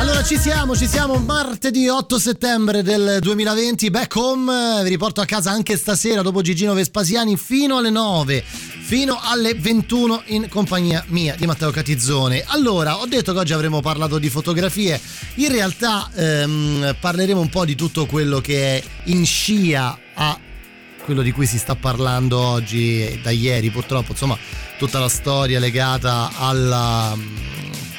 Allora ci siamo, ci siamo. Martedì 8 settembre del 2020, back home, vi riporto a casa anche stasera dopo Gigino Vespasiani fino alle 9 fino alle 21 in compagnia mia di Matteo Catizzone. Allora, ho detto che oggi avremmo parlato di fotografie, in realtà ehm, parleremo un po' di tutto quello che è in scia a quello di cui si sta parlando oggi da ieri, purtroppo, insomma, tutta la storia legata alla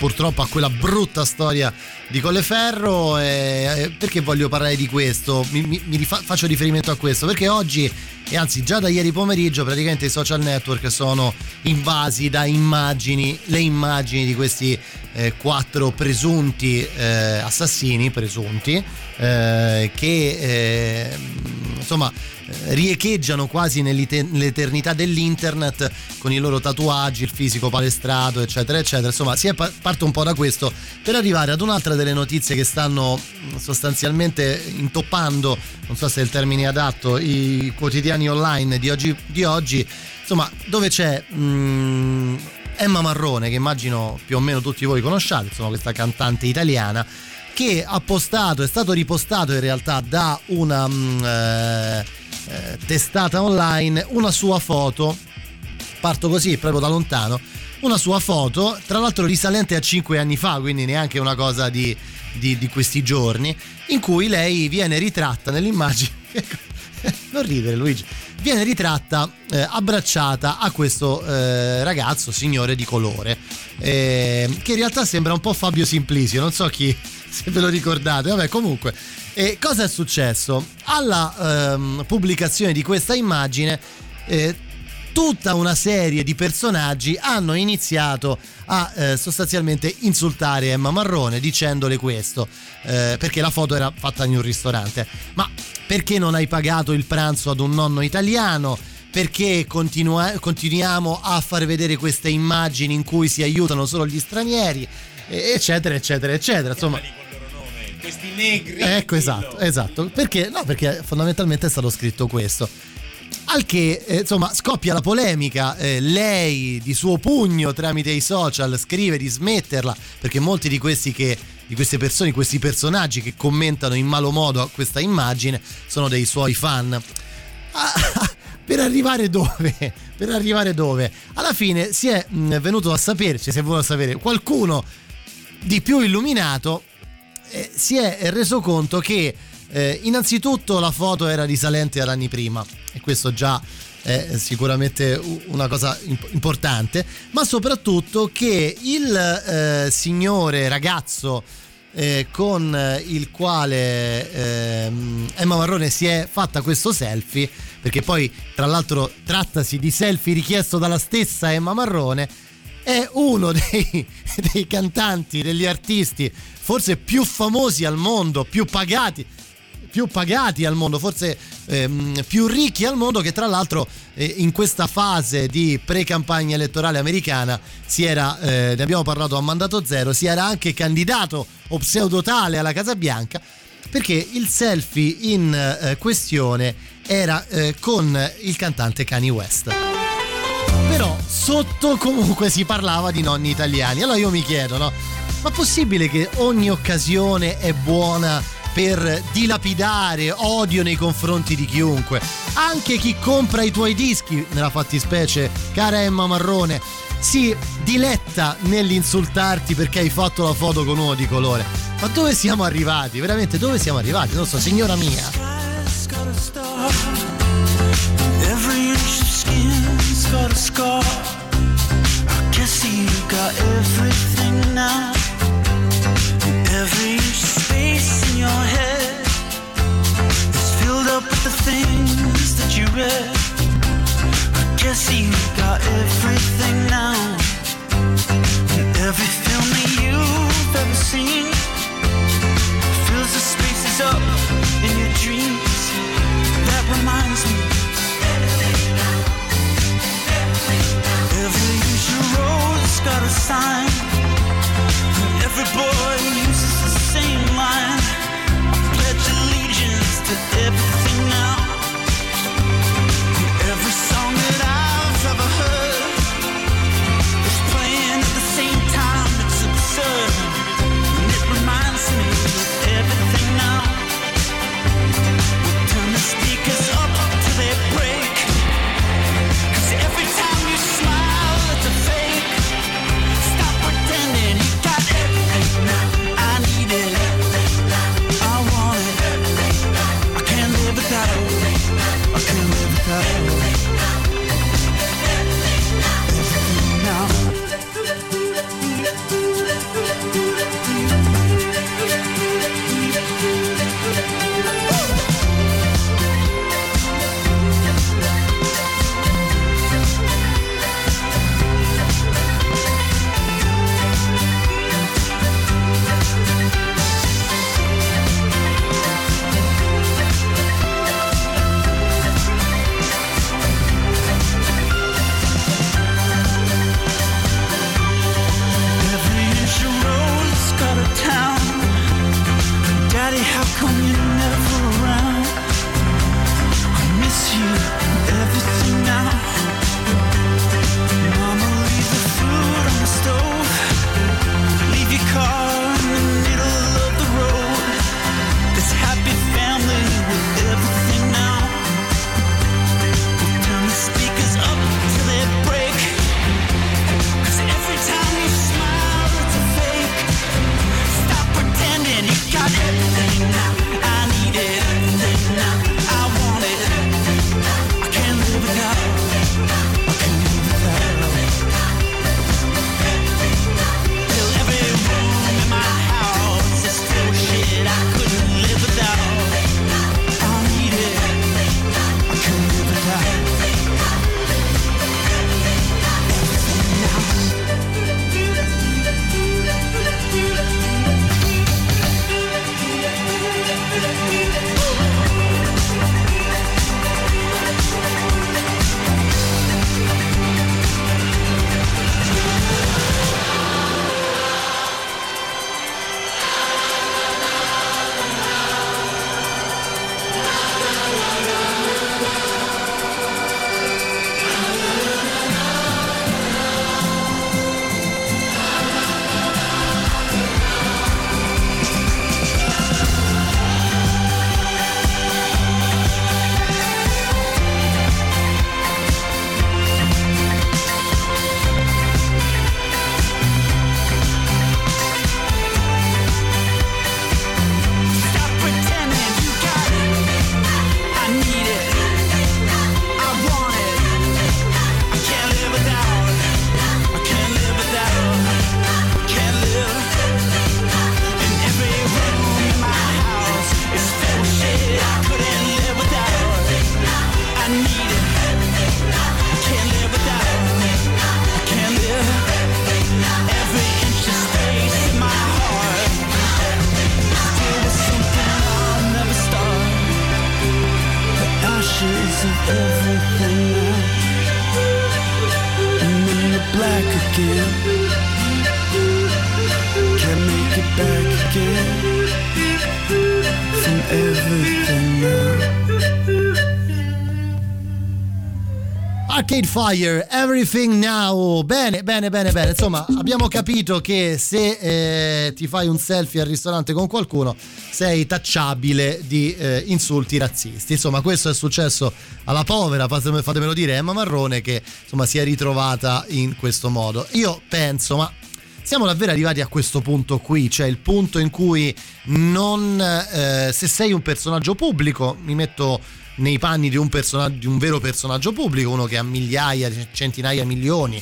purtroppo a quella brutta storia di Colleferro. Eh, perché voglio parlare di questo? Mi, mi, mi rifa- faccio riferimento a questo perché oggi e anzi già da ieri pomeriggio praticamente i social network sono invasi da immagini, le immagini di questi eh, quattro presunti eh, assassini, presunti, eh, che eh, insomma riecheggiano quasi nell'eternità dell'internet con i loro tatuaggi, il fisico palestrato, eccetera, eccetera. Insomma, si è parte un po' da questo per arrivare ad un'altra delle notizie che stanno sostanzialmente intoppando, non so se è il termine adatto, i quotidiani online di oggi, di oggi insomma, dove c'è mh, Emma Marrone, che immagino più o meno tutti voi conosciate, insomma, questa cantante italiana che ha postato, è stato ripostato in realtà da una mh, eh, eh, testata online una sua foto, parto così proprio da lontano, una sua foto, tra l'altro risalente a 5 anni fa, quindi neanche una cosa di, di, di questi giorni, in cui lei viene ritratta nell'immagine. non ridere Luigi. Viene ritratta eh, abbracciata a questo eh, ragazzo signore di colore eh, che in realtà sembra un po' Fabio Simplicio non so chi se ve lo ricordate. Vabbè comunque e cosa è successo? Alla ehm, pubblicazione di questa immagine eh, tutta una serie di personaggi hanno iniziato a eh, sostanzialmente insultare Emma Marrone dicendole questo, eh, perché la foto era fatta in un ristorante. Ma perché non hai pagato il pranzo ad un nonno italiano? Perché continua- continuiamo a far vedere queste immagini in cui si aiutano solo gli stranieri? Eccetera, eccetera, eccetera. Insomma questi negri. Ecco, esatto, esatto. Perché? No, perché fondamentalmente è stato scritto questo. Al che, eh, insomma, scoppia la polemica, eh, lei di suo pugno tramite i social scrive di smetterla, perché molti di questi che di queste persone, questi personaggi che commentano in malo modo questa immagine sono dei suoi fan. Ah, per arrivare dove? Per arrivare dove? Alla fine si è mh, venuto a sapere, cioè se vuole sapere, qualcuno di più illuminato eh, si è reso conto che eh, innanzitutto la foto era risalente ad anni prima e questo già è sicuramente una cosa importante, ma soprattutto che il eh, signore ragazzo eh, con il quale eh, Emma Marrone si è fatta questo selfie, perché poi tra l'altro trattasi di selfie richiesto dalla stessa Emma Marrone, è uno dei, dei cantanti, degli artisti forse più famosi al mondo, più pagati più pagati al mondo, forse ehm, più ricchi al mondo, che tra l'altro eh, in questa fase di pre-campagna elettorale americana si era, eh, ne abbiamo parlato a mandato zero, si era anche candidato o pseudotale alla Casa Bianca perché il selfie in eh, questione era eh, con il cantante Kanye West. Però sotto comunque si parlava di nonni italiani. Allora io mi chiedo, no? Ma possibile che ogni occasione è buona per dilapidare odio nei confronti di chiunque? Anche chi compra i tuoi dischi, nella fattispecie, cara Emma Marrone, si diletta nell'insultarti perché hai fatto la foto con uno di colore. Ma dove siamo arrivati? Veramente dove siamo arrivati? Non so, signora mia. Every inch of skin's got a scar. I guess you got everything now. Every space in your head is filled up with the things that you read. I guess you got everything now. And every film that you've ever seen fills the spaces up in your dreams. That reminds me. just got a sign. and Every boy uses the same line. I pledge allegiance to everything. Fire, Everything Now. Bene, bene, bene, bene. Insomma, abbiamo capito che se eh, ti fai un selfie al ristorante con qualcuno sei tacciabile di eh, insulti razzisti. Insomma, questo è successo alla povera, fatemelo dire, Emma Marrone che insomma si è ritrovata in questo modo. Io penso, ma siamo davvero arrivati a questo punto qui, cioè il punto in cui non eh, se sei un personaggio pubblico, mi metto nei panni di un, di un vero personaggio pubblico, uno che ha migliaia, centinaia, milioni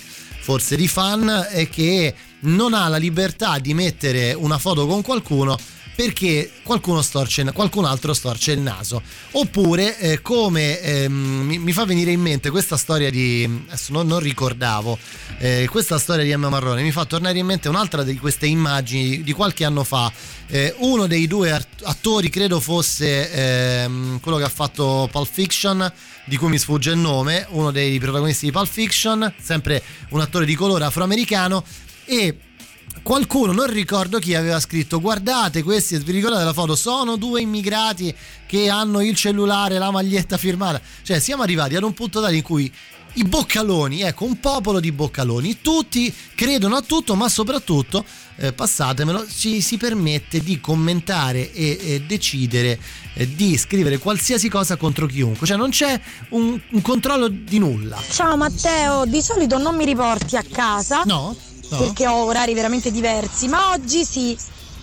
forse di fan e che non ha la libertà di mettere una foto con qualcuno perché qualcuno storce, qualcun altro storce il naso. Oppure, eh, come eh, mi, fa venire in mente questa storia di. adesso non, non ricordavo, eh, questa storia di Emma Marrone, mi fa tornare in mente un'altra di queste immagini di qualche anno fa. Eh, uno dei due attori, credo fosse ehm, quello che ha fatto Pulp Fiction, di cui mi sfugge il nome, uno dei protagonisti di Pulp Fiction, sempre un attore di colore afroamericano, e qualcuno, non ricordo chi, aveva scritto: Guardate, questi, vi ricordate la foto? Sono due immigrati che hanno il cellulare, la maglietta firmata. Cioè, siamo arrivati ad un punto tale in cui i boccaloni, ecco, un popolo di boccaloni, tutti credono a tutto, ma soprattutto, eh, passatemelo, ci si permette di commentare e, e decidere eh, di scrivere qualsiasi cosa contro chiunque, cioè non c'è un, un, controllo di nulla. Ciao Matteo, di solito non mi riporti a casa. No. No. Perché ho orari veramente diversi, ma oggi sì.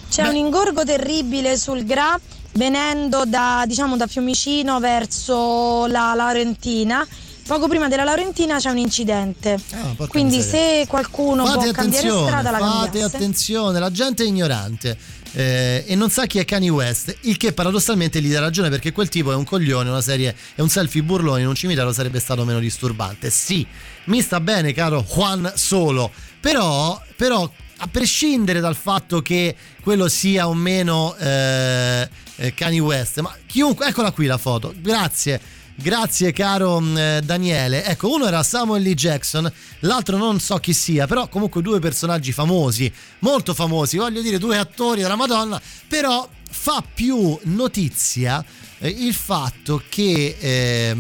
C'è Beh. un ingorgo terribile sul Gra venendo da, diciamo, da Fiumicino verso la Laurentina poco prima della Laurentina c'è un incidente. Ah, Quindi miseria. se qualcuno fate può cambiare strada la Fate cambiasse. attenzione, la gente è ignorante. Eh, e non sa chi è Kanye West, il che paradossalmente gli dà ragione perché quel tipo è un coglione, una serie, è un selfie burlone in un cimitero sarebbe stato meno disturbante. Sì, mi sta bene caro Juan Solo, però, però a prescindere dal fatto che quello sia o meno eh, eh Kanye West, ma chiunque, eccola qui la foto, grazie Grazie caro mm, Daniele. Ecco, uno era Samuel Lee Jackson, l'altro non so chi sia, però comunque due personaggi famosi, molto famosi, voglio dire due attori della Madonna, però fa più notizia eh, il fatto che eh,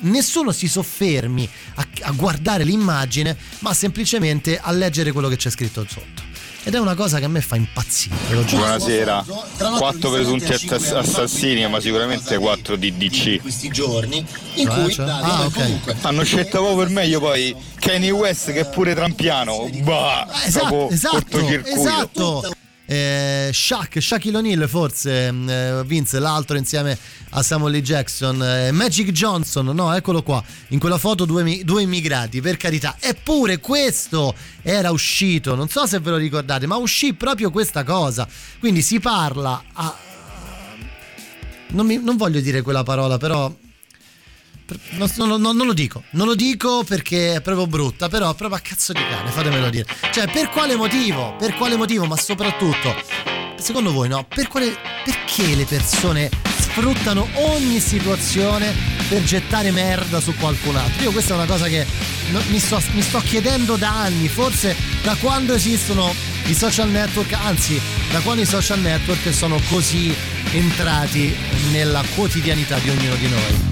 nessuno si soffermi a, a guardare l'immagine, ma semplicemente a leggere quello che c'è scritto sotto ed è una cosa che a me fa impazzire. Buonasera, quattro presunti assassini, ma sicuramente quattro di DC. Questi giorni in ah, cui cioè? ah, okay. hanno scelto proprio per meglio poi Kanye West che è pure trampiano. Bah, esatto, esatto, esatto eh, Shaq, Shaquille O'Neal forse mm, eh, vinse l'altro insieme a Samuel Lee Jackson, eh, Magic Johnson, no eccolo qua, in quella foto due, due, immigrati, per carità, eppure questo era uscito, non so se ve lo ricordate, ma uscì proprio questa cosa, quindi si parla a... non, mi, non voglio dire quella parola, però non, non, non, lo dico, non lo dico perché è proprio brutta, però proprio a cazzo di cane, fatemelo dire. Cioè, per quale motivo? Per quale motivo? Ma soprattutto, secondo voi, no? Per quale, perché le persone sfruttano ogni situazione per gettare merda su qualcun altro? Io questa è una cosa che mi sto, mi sto chiedendo da anni, forse da quando esistono i social network, anzi da quando i social network sono così entrati nella quotidianità di ognuno di noi.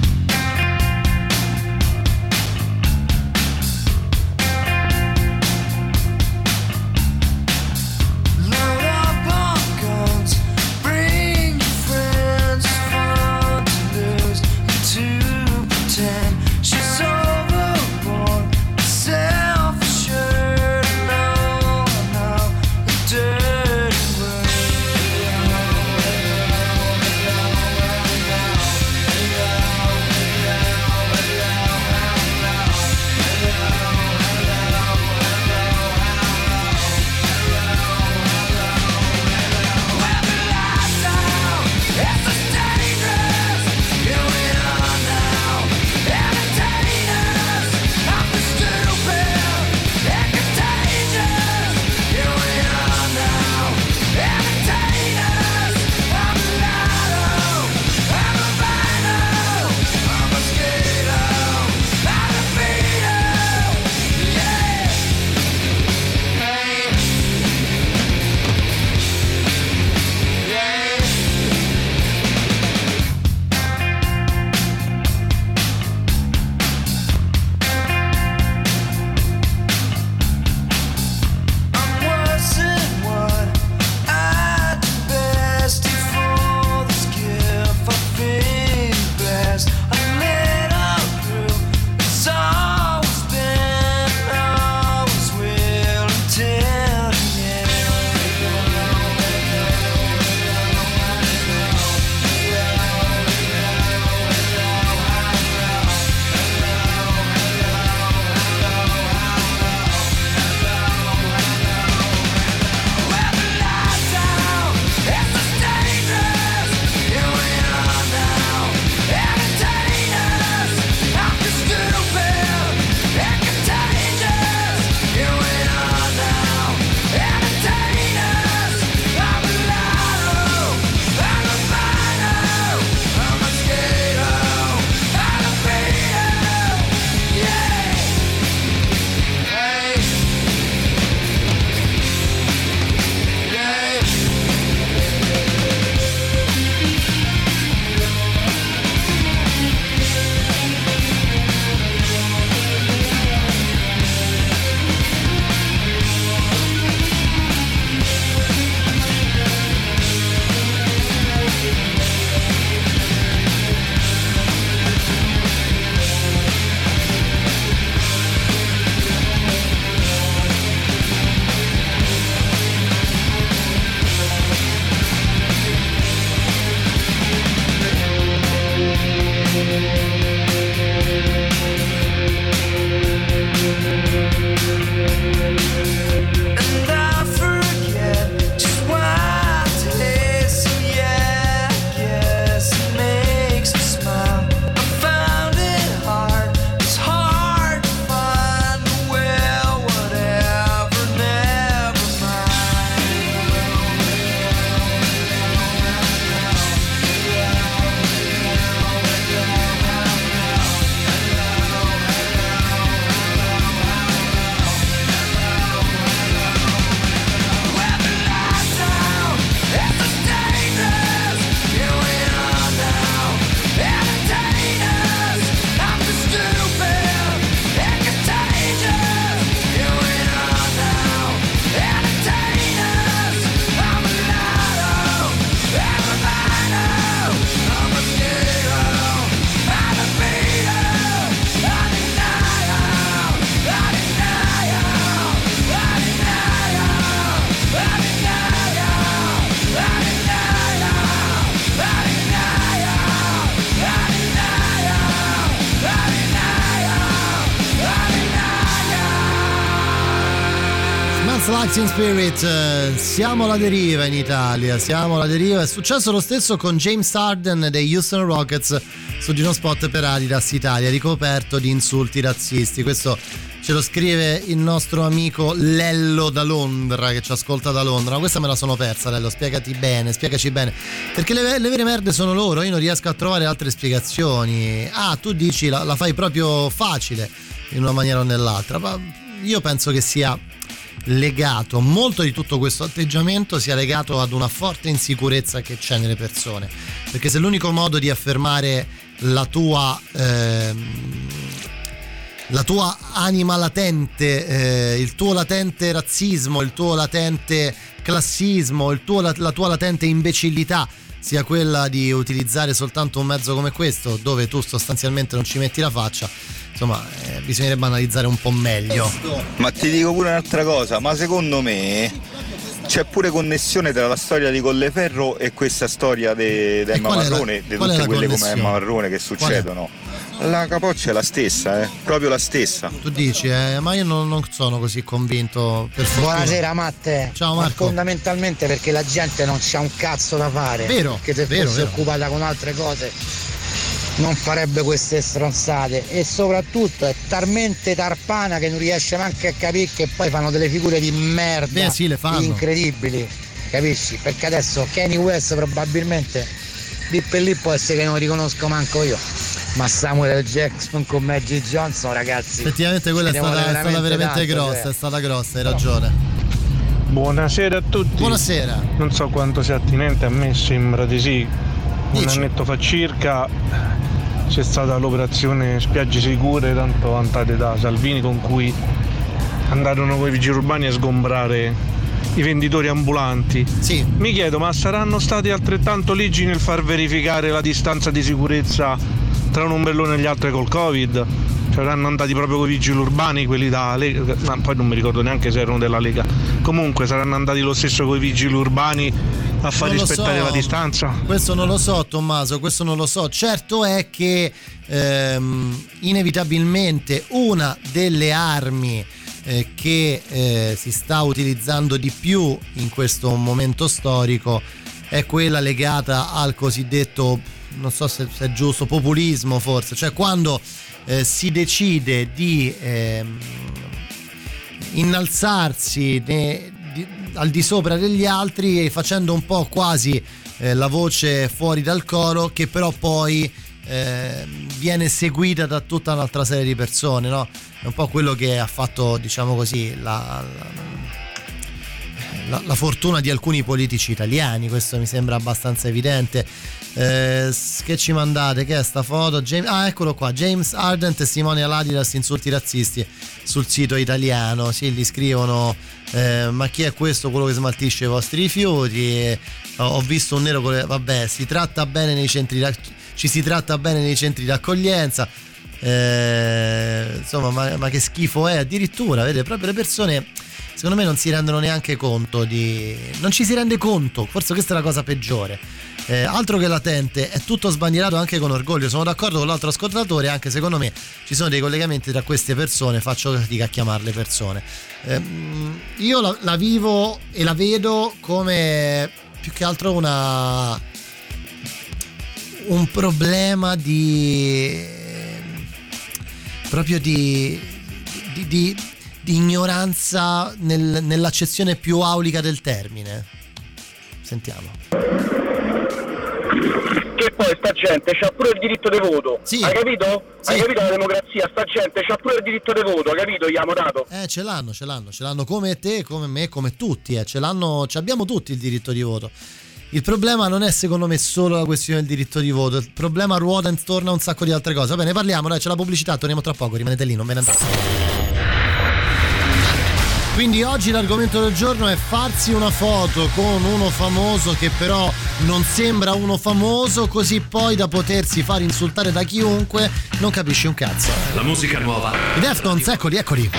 In Spirit, eh, siamo alla deriva in Italia, siamo alla deriva. È successo lo stesso con James Harden dei Houston Rockets su di uno spot per Adidas Italia, ricoperto di insulti razzisti. Questo ce lo scrive il nostro amico Lello da Londra, che ci ascolta da Londra. Ma questa me la sono persa, Lello, spiegati bene, spiegaci bene. Perché le, le vere merde sono loro, io non riesco a trovare altre spiegazioni. Ah, tu dici la, la fai proprio facile in una maniera o nell'altra, ma io penso che sia legato, molto di tutto questo atteggiamento sia legato ad una forte insicurezza che c'è nelle persone. Perché se l'unico modo di affermare la tua, eh, la tua anima latente, eh, il tuo latente razzismo, il tuo latente classismo, tuo, la, la tua latente imbecillità sia quella di utilizzare soltanto un mezzo come questo, dove tu sostanzialmente non ci metti la faccia, insomma eh, bisognerebbe analizzare un po' meglio. Ma ti dico pure un'altra cosa, ma secondo me c'è pure connessione tra la storia di Colleferro e questa storia di Emma Marrone, di tutte quelle come Emma Marrone che succedono. La capoccia è la stessa, eh? proprio la stessa. Tu dici, eh? ma io non, non, sono così convinto. Per Buonasera Matte. Ciao Marco. Ma fondamentalmente perché la gente non c'ha un cazzo da fare. Vero. Che se vero, fosse vero. occupata con altre cose non farebbe queste stronzate. E soprattutto è talmente tarpana che non riesce neanche a capire che poi fanno delle figure di merda Beh, sì, le fanno. incredibili capisci? perché adesso Kanye West probabilmente lì per lì può essere che non riconosco manco io. Ma Samuel Jackson con Magic Johnson ragazzi effettivamente quella è stata veramente, è stata veramente tanto, grossa cioè. è stata grossa hai ragione. Buonasera a tutti. Buonasera. Non so quanto sia attinente a me sembra di sì un Dici. annetto fa circa c'è stata l'operazione Spiagge Sicure, tanto vantate da Salvini, con cui andarono con i vigili urbani a sgombrare i venditori ambulanti. Sì. Mi chiedo, ma saranno stati altrettanto ligi nel far verificare la distanza di sicurezza tra un ombrellone e gli altri col Covid? Saranno andati proprio con i vigili urbani, quelli da Lega, ma poi non mi ricordo neanche se erano della Lega. Comunque saranno andati lo stesso con i vigili urbani a far Non rispettare so. la distanza. Questo non lo so, Tommaso, questo non lo so. Certo è che ehm, inevitabilmente una delle armi eh, che eh, si sta utilizzando di più in questo momento storico è quella legata al cosiddetto, non so se, se è giusto, populismo forse, cioè quando eh, si decide di ehm, innalzarsi ne- di- al di sopra degli altri facendo un po' quasi eh, la voce fuori dal coro che però poi eh, viene seguita da tutta un'altra serie di persone, no? È un po' quello che ha fatto, diciamo così, la, la- la fortuna di alcuni politici italiani, questo mi sembra abbastanza evidente. Eh, che ci mandate? Che è sta foto? James- ah, eccolo qua. James Arden testimonia l'Adidas insulti razzisti sul sito italiano. Sì, gli scrivono: eh, Ma chi è questo? Quello che smaltisce i vostri rifiuti? E ho visto un nero con le. Vabbè, si tratta bene nei centri. Ci si tratta bene nei centri d'accoglienza. Eh, insomma, ma, ma che schifo è addirittura, vede, proprio le persone secondo me non si rendono neanche conto di... non ci si rende conto, forse questa è la cosa peggiore. Eh, altro che latente, è tutto sbandierato anche con orgoglio. Sono d'accordo con l'altro ascoltatore, anche secondo me ci sono dei collegamenti tra queste persone, faccio fatica a chiamarle persone. Ehm, io la, la vivo e la vedo come più che altro una un problema di proprio di, di- di ignoranza nel- nell'accezione più aulica del termine. Sentiamo. Che poi sta gente c'ha pure il diritto di voto. Sì. Hai capito? Sì. Hai capito la democrazia? Sta gente c'ha pure il diritto di voto, hai capito? Gli abbiamo dato. Eh, ce l'hanno, ce l'hanno, ce l'hanno come te, come me, come tutti, eh. ce l'hanno, ci abbiamo tutti il diritto di voto. Il problema non è secondo me solo la questione del diritto di voto, il problema ruota intorno a un sacco di altre cose. Va bene, parliamo, dai, c'è la pubblicità, torniamo tra poco, rimanete lì, non ve ne andate. Quindi oggi l'argomento del giorno è farsi una foto con uno famoso che però non sembra uno famoso, così poi da potersi far insultare da chiunque non capisci un cazzo. La musica nuova I Deftones, eccoli, eccoli.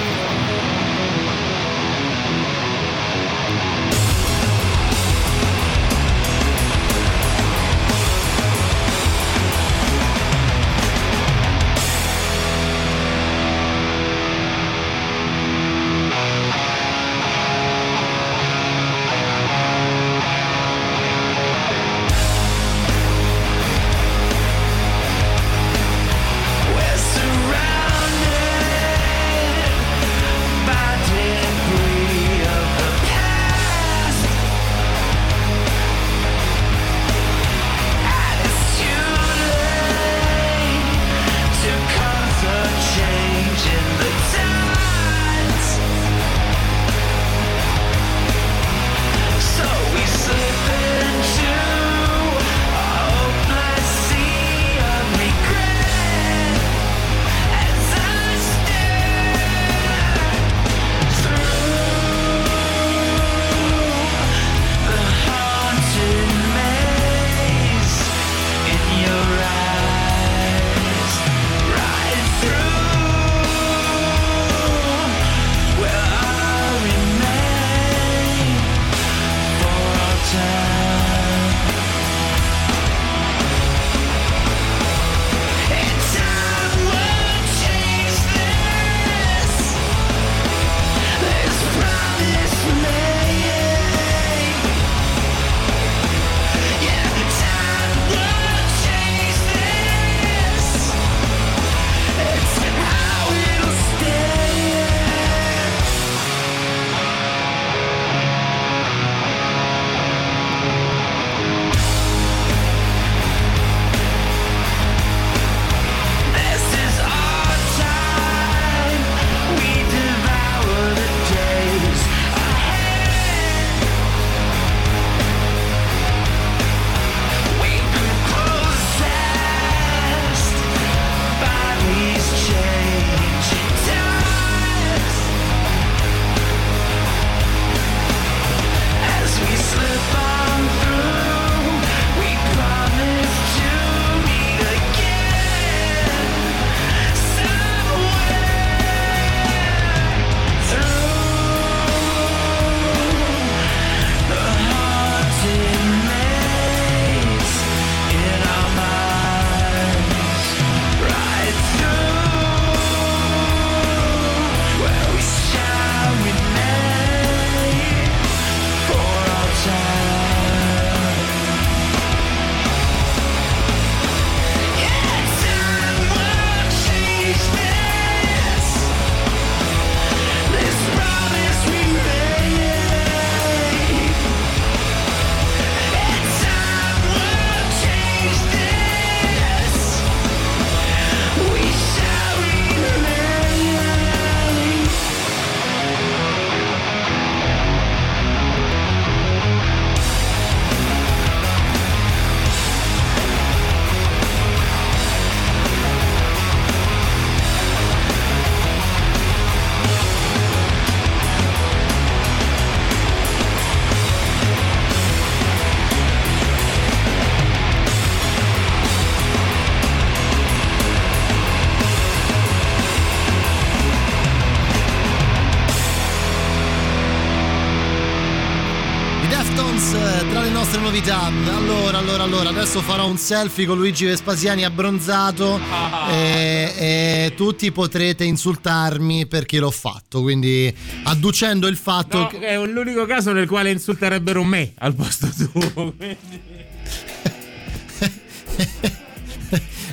Adesso farò un selfie con Luigi Vespasiani abbronzato ah. e, e, tutti potrete insultarmi perché l'ho fatto, quindi adducendo il fatto no, che... È l'unico caso nel quale insulterebbero me al posto tuo.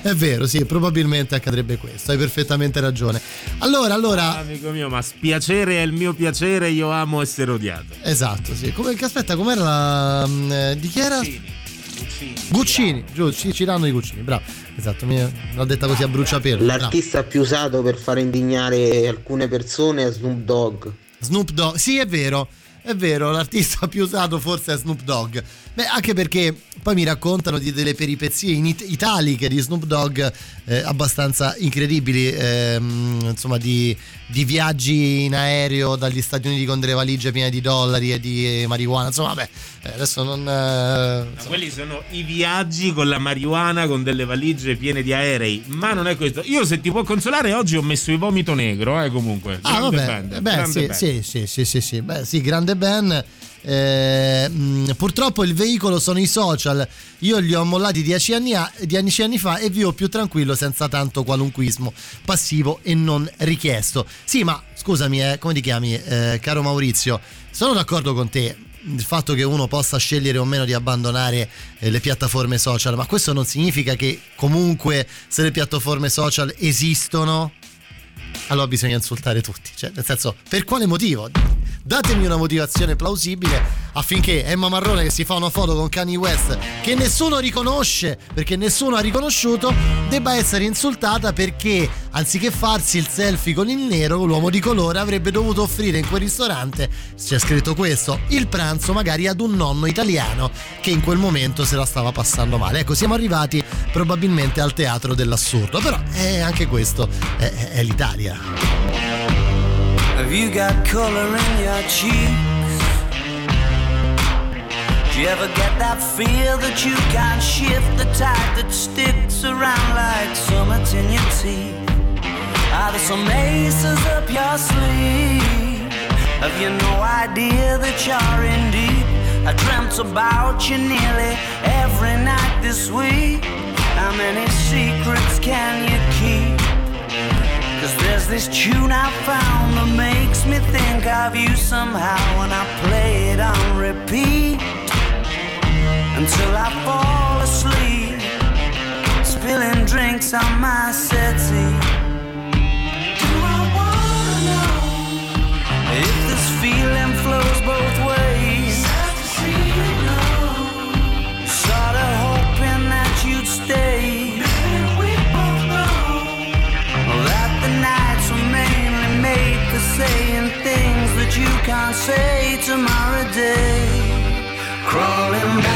È vero, sì, probabilmente accadrebbe questo, hai perfettamente ragione. Allora, allora... Ah, amico mio, ma spiacere è il mio piacere, io amo essere odiato. Esatto, sì. Come, aspetta, com'era la... Mm, eh, di chi era? Guccini. Guccini, Guccini giusto, Cirano di Guccini, bravo. Esatto, mi l'ho detta così a bruciapelo. L'artista bravo. più usato per far indignare alcune persone è Snoop Dogg. Snoop Dogg, sì è vero, è vero, l'artista più usato forse è Snoop Dogg. Beh, anche perché poi mi raccontano di delle peripezie it- italiche di Snoop Dogg eh, abbastanza incredibili, ehm, insomma di, di, viaggi in aereo dagli Stati Uniti con delle valigie piene di dollari e di marijuana, insomma vabbè, eh, adesso non... Eh, no, quelli sono i viaggi con la marijuana, con delle valigie piene di aerei, ma non è questo. Io se ti può consolare oggi ho messo il vomito negro, eh comunque. Ah vabbè, band, beh sì, sì, sì, sì, sì, sì, beh sì, grande Ben eh, mh, purtroppo il veicolo sono i social. Io li ho mollati dieci anni, a, dieci anni fa e vivo più tranquillo senza tanto qualunquismo passivo e non richiesto. Sì, ma scusami, eh, come ti chiami, eh, caro Maurizio? Sono d'accordo con te il fatto che uno possa scegliere o meno di abbandonare eh, le piattaforme social, ma questo non significa che comunque se le piattaforme social esistono, allora bisogna insultare tutti. Cioè, nel senso, per quale motivo? Datemi una motivazione plausibile affinché Emma Marrone che si fa una foto con Kanye West che nessuno riconosce perché nessuno ha riconosciuto debba essere insultata perché anziché farsi il selfie con il nero l'uomo di colore avrebbe dovuto offrire in quel ristorante c'è scritto questo il pranzo magari ad un nonno italiano che in quel momento se la stava passando male ecco siamo arrivati probabilmente al teatro dell'assurdo però è anche questo è, è l'Italia Have you got color in your cheeks? Do you ever get that feel that you can't shift the tide that sticks around like summits in your teeth? Are there some aces up your sleeve? Have you no idea that you're in deep? I dreamt about you nearly every night this week. How many secrets can you keep? Cause there's this tune I found that makes me think of you somehow when I play it on repeat until I fall asleep, spilling drinks on my settee. Do I wanna know if this feeling flows both ways? Sorta hoping that you'd stay. Saying things that you can't say tomorrow day crawling back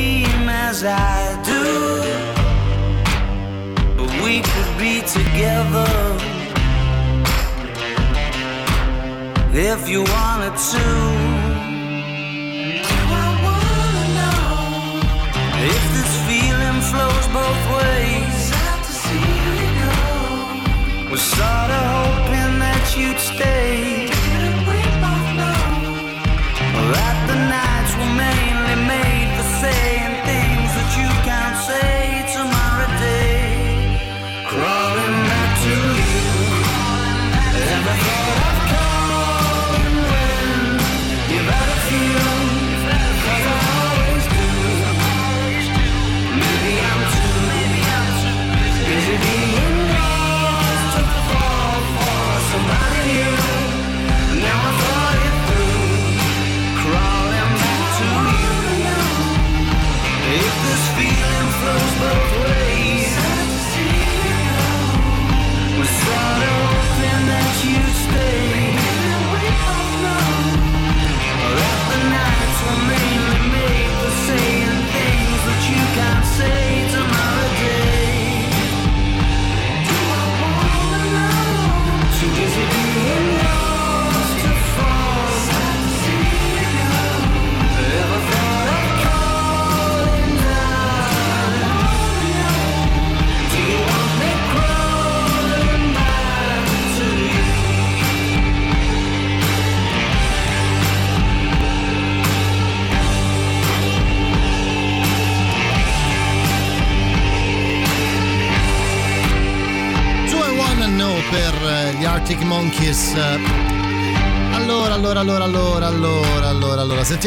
I do we could be together if you wanted to. I wanna know if this feeling flows both ways. We're sorta hoping that you'd stay. That the nights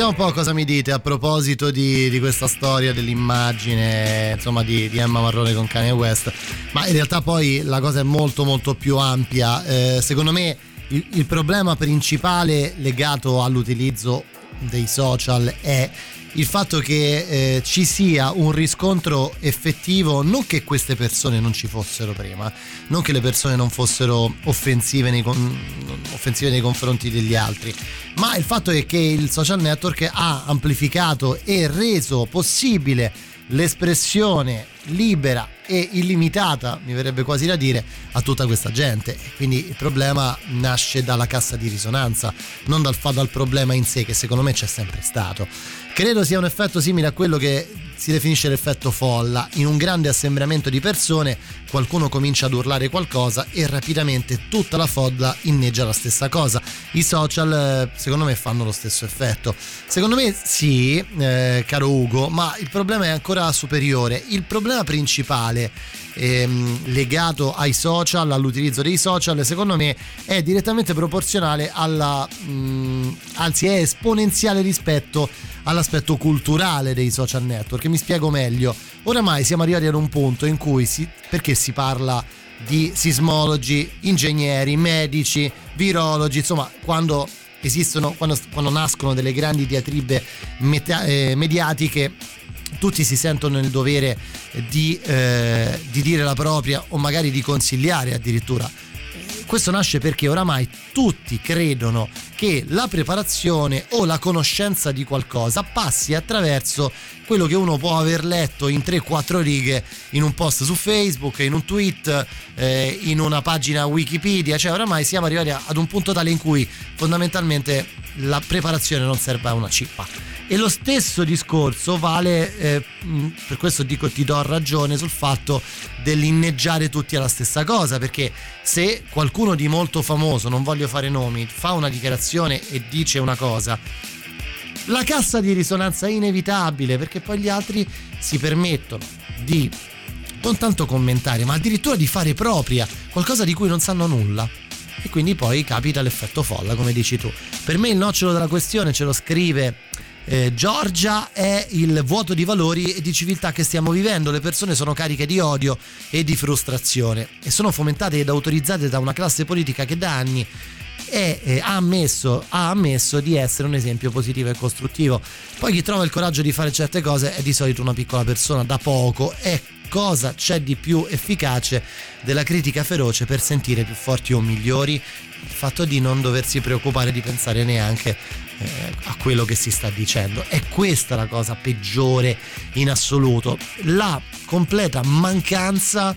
sentiamo un po' cosa mi dite a proposito di, di questa storia dell'immagine, insomma, di, di, Emma Marrone con Kanye West. Ma in realtà poi la cosa è molto, molto più ampia. Eh, secondo me il, il problema principale legato all'utilizzo dei social è il fatto che eh, ci sia un riscontro effettivo, non che queste persone non ci fossero prima, non che le persone non fossero offensive nei, offensive nei confronti degli altri, ma il fatto è che il social network ha amplificato e reso possibile l'espressione libera e illimitata, mi verrebbe quasi da dire, a tutta questa gente. Quindi il problema nasce dalla cassa di risonanza, non dal, dal problema in sé, che secondo me c'è sempre stato. Credo sia un effetto simile a quello che si definisce l'effetto folla. In un grande assembramento di persone qualcuno comincia ad urlare qualcosa e rapidamente tutta la folla inneggia la stessa cosa. I social eh, secondo me fanno lo stesso effetto. Secondo me sì, eh, caro Ugo, ma il problema è ancora superiore. Il problema principale ehm, legato ai social, all'utilizzo dei social, secondo me è direttamente proporzionale alla, mh, mm, anzi è esponenziale rispetto all'aspetto culturale dei social network. Mi spiego meglio. Oramai siamo arrivati ad un punto in cui si, perché si parla di sismologi, ingegneri, medici, virologi, insomma, quando esistono, quando, quando nascono delle grandi diatribe meta, eh, mediatiche, tutti si sentono nel dovere di, eh, di dire la propria o magari di consigliare addirittura questo nasce perché oramai tutti credono che la preparazione o la conoscenza di qualcosa passi attraverso quello che uno può aver letto in 3-4 righe in un post su Facebook, in un tweet, eh, in una pagina Wikipedia, cioè oramai siamo arrivati ad un punto tale in cui fondamentalmente la preparazione non serve a una cippa. E lo stesso discorso vale, eh, per questo dico ti do ragione sul fatto dell'inneggiare tutti alla stessa cosa, perché se qualcuno di molto famoso, non voglio fare nomi, fa una dichiarazione e dice una cosa, la cassa di risonanza è inevitabile perché poi gli altri si permettono di non tanto commentare, ma addirittura di fare propria qualcosa di cui non sanno nulla. E quindi poi capita l'effetto folla, come dici tu. Per me il nocciolo della questione ce lo scrive eh, Giorgia è il vuoto di valori e di civiltà che stiamo vivendo. Le persone sono cariche di odio e di frustrazione e sono fomentate ed autorizzate da una classe politica che da anni è, eh, ha, ammesso, ha ammesso di essere un esempio positivo e costruttivo. Poi chi trova il coraggio di fare certe cose è di solito una piccola persona da poco e cosa c'è di più efficace della critica feroce per sentire più forti o migliori? Il fatto di non doversi preoccupare di pensare neanche eh, a quello che si sta dicendo. È questa la cosa peggiore in assoluto, la completa mancanza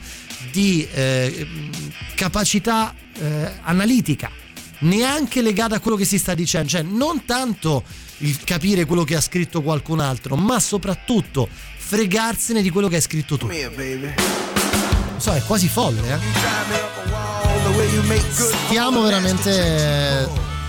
di eh, capacità eh, analitica, neanche legata a quello che si sta dicendo, cioè non tanto il capire quello che ha scritto qualcun altro, ma soprattutto fregarsene di quello che hai scritto tu. Non so, è quasi folle, eh? Stiamo veramente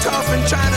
tough and trying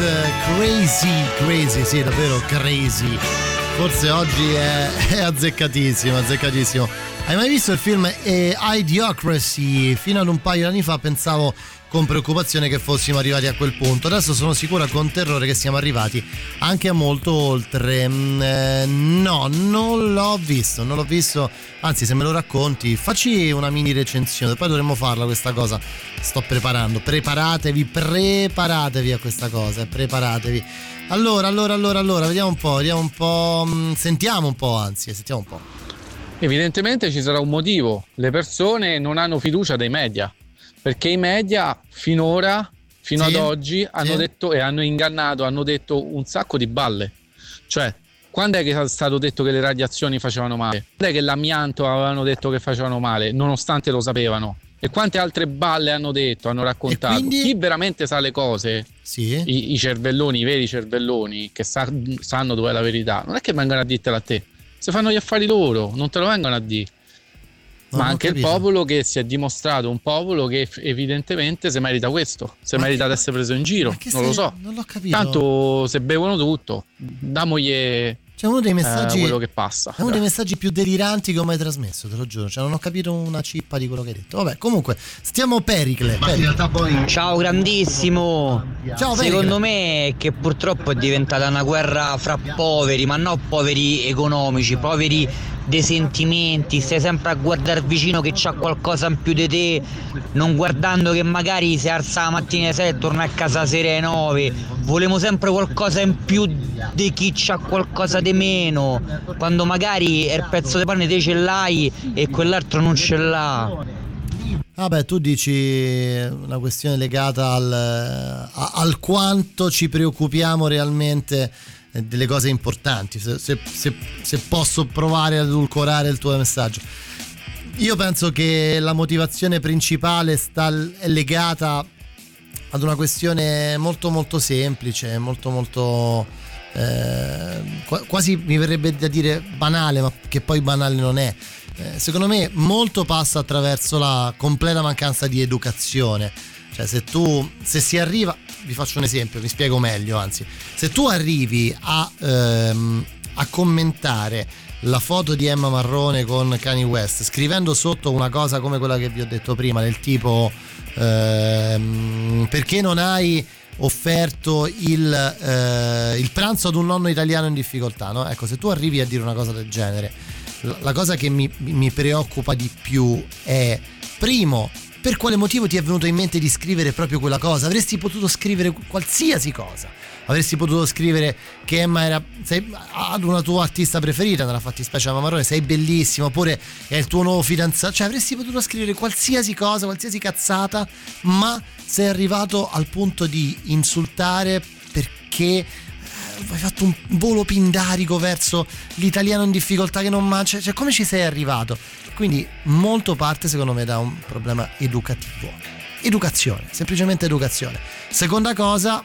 Crazy, crazy, sì, davvero crazy. Forse oggi è, è azzeccatissimo, azzeccatissimo. Hai mai visto il film eh, Idiocracy? Fino ad un paio di anni fa pensavo con preoccupazione che fossimo arrivati a quel punto. Adesso sono sicuro con terrore che siamo arrivati anche a molto oltre. Mm, eh, no, non l'ho visto, non l'ho visto. Anzi, se me lo racconti, facci una mini recensione. Poi dovremmo farla questa cosa. Sto preparando. Preparatevi, preparatevi a questa cosa. Preparatevi. Allora, allora, allora, allora, vediamo un po', vediamo un po'. mm, Sentiamo un po', anzi, sentiamo un po'. Evidentemente ci sarà un motivo. Le persone non hanno fiducia dei media. Perché i media finora, fino Sì, ad oggi, hanno sì. detto e hanno ingannato, hanno detto un sacco di balle. Cioè, quando è che è stato detto che le radiazioni facevano male? Quando è che l'amianto avevano detto che facevano male, nonostante lo sapevano? E quante altre balle hanno detto, hanno raccontato? quindi- Chi veramente sa le cose, Sì. i, i cervelloni, i veri cervelloni, che sa- sanno dov'è la verità, non è che vengono a dirtela a te, se fanno gli affari loro, non te lo vengono a dire. Non ma anche capito. il popolo che si è dimostrato un popolo che evidentemente si merita questo, si Ma merita che- di essere preso in giro, non lo se- so. non l'ho capito. Tanto se bevono tutto, damogli C'è uno dei messaggi. quello che passa. È uno dei messaggi più deliranti che ho mai trasmesso, te lo giuro. Cioè, non ho capito una cippa di quello che hai detto. Vabbè, comunque, stiamo Pericle. Pericle. Ciao grandissimo. Ciao, Secondo me è che purtroppo è diventata una guerra fra poveri, ma non poveri economici, poveri dei sentimenti, stai sempre a guardare vicino che c'ha qualcosa in più di te, non guardando che magari si alza la mattina alle 6 e torna a casa sera alle 9. Volemo sempre qualcosa in più di chi c'ha qualcosa di meno, quando magari il pezzo di pane te ce l'hai e quell'altro non ce l'ha. Vabbè, tu dici una questione legata al, a- al quanto ci preoccupiamo realmente delle cose importanti, se, se- se- se posso provare ad edulcorare il tuo messaggio. Io penso che la motivazione principale sta, è legata ad una questione molto molto semplice, molto molto eh, qua- quasi mi verrebbe da dire banale, ma che poi banale non è. Eh, secondo me molto passa attraverso la completa mancanza di educazione. Cioè, se tu se si arriva, vi faccio un esempio, vi spiego meglio, anzi, se tu arrivi a, ehm, a commentare la foto di Emma Marrone con Kanye West, scrivendo sotto una cosa come quella che vi ho detto prima, del tipo ehm, perché non hai offerto il, eh, il pranzo ad un nonno italiano in difficoltà, no? Ecco, se tu arrivi a dire una cosa del genere, la, la cosa che mi, mi preoccupa di più è, primo, per quale motivo ti è venuto in mente di scrivere proprio quella cosa? Avresti potuto scrivere qualsiasi cosa. Avresti potuto scrivere che Emma era sei, ad una tua artista preferita, nella fattispecie Emma Marrone, sei bellissima, oppure è il tuo nuovo fidanzato. Cioè, avresti potuto scrivere qualsiasi cosa, qualsiasi cazzata, ma sei arrivato al punto di insultare perché eh, hai fatto un volo pindarico verso l'italiano in difficoltà che non mangia. Cioè, come ci sei arrivato? Quindi molto parte secondo me da un problema educativo. Educazione, semplicemente educazione. Seconda cosa,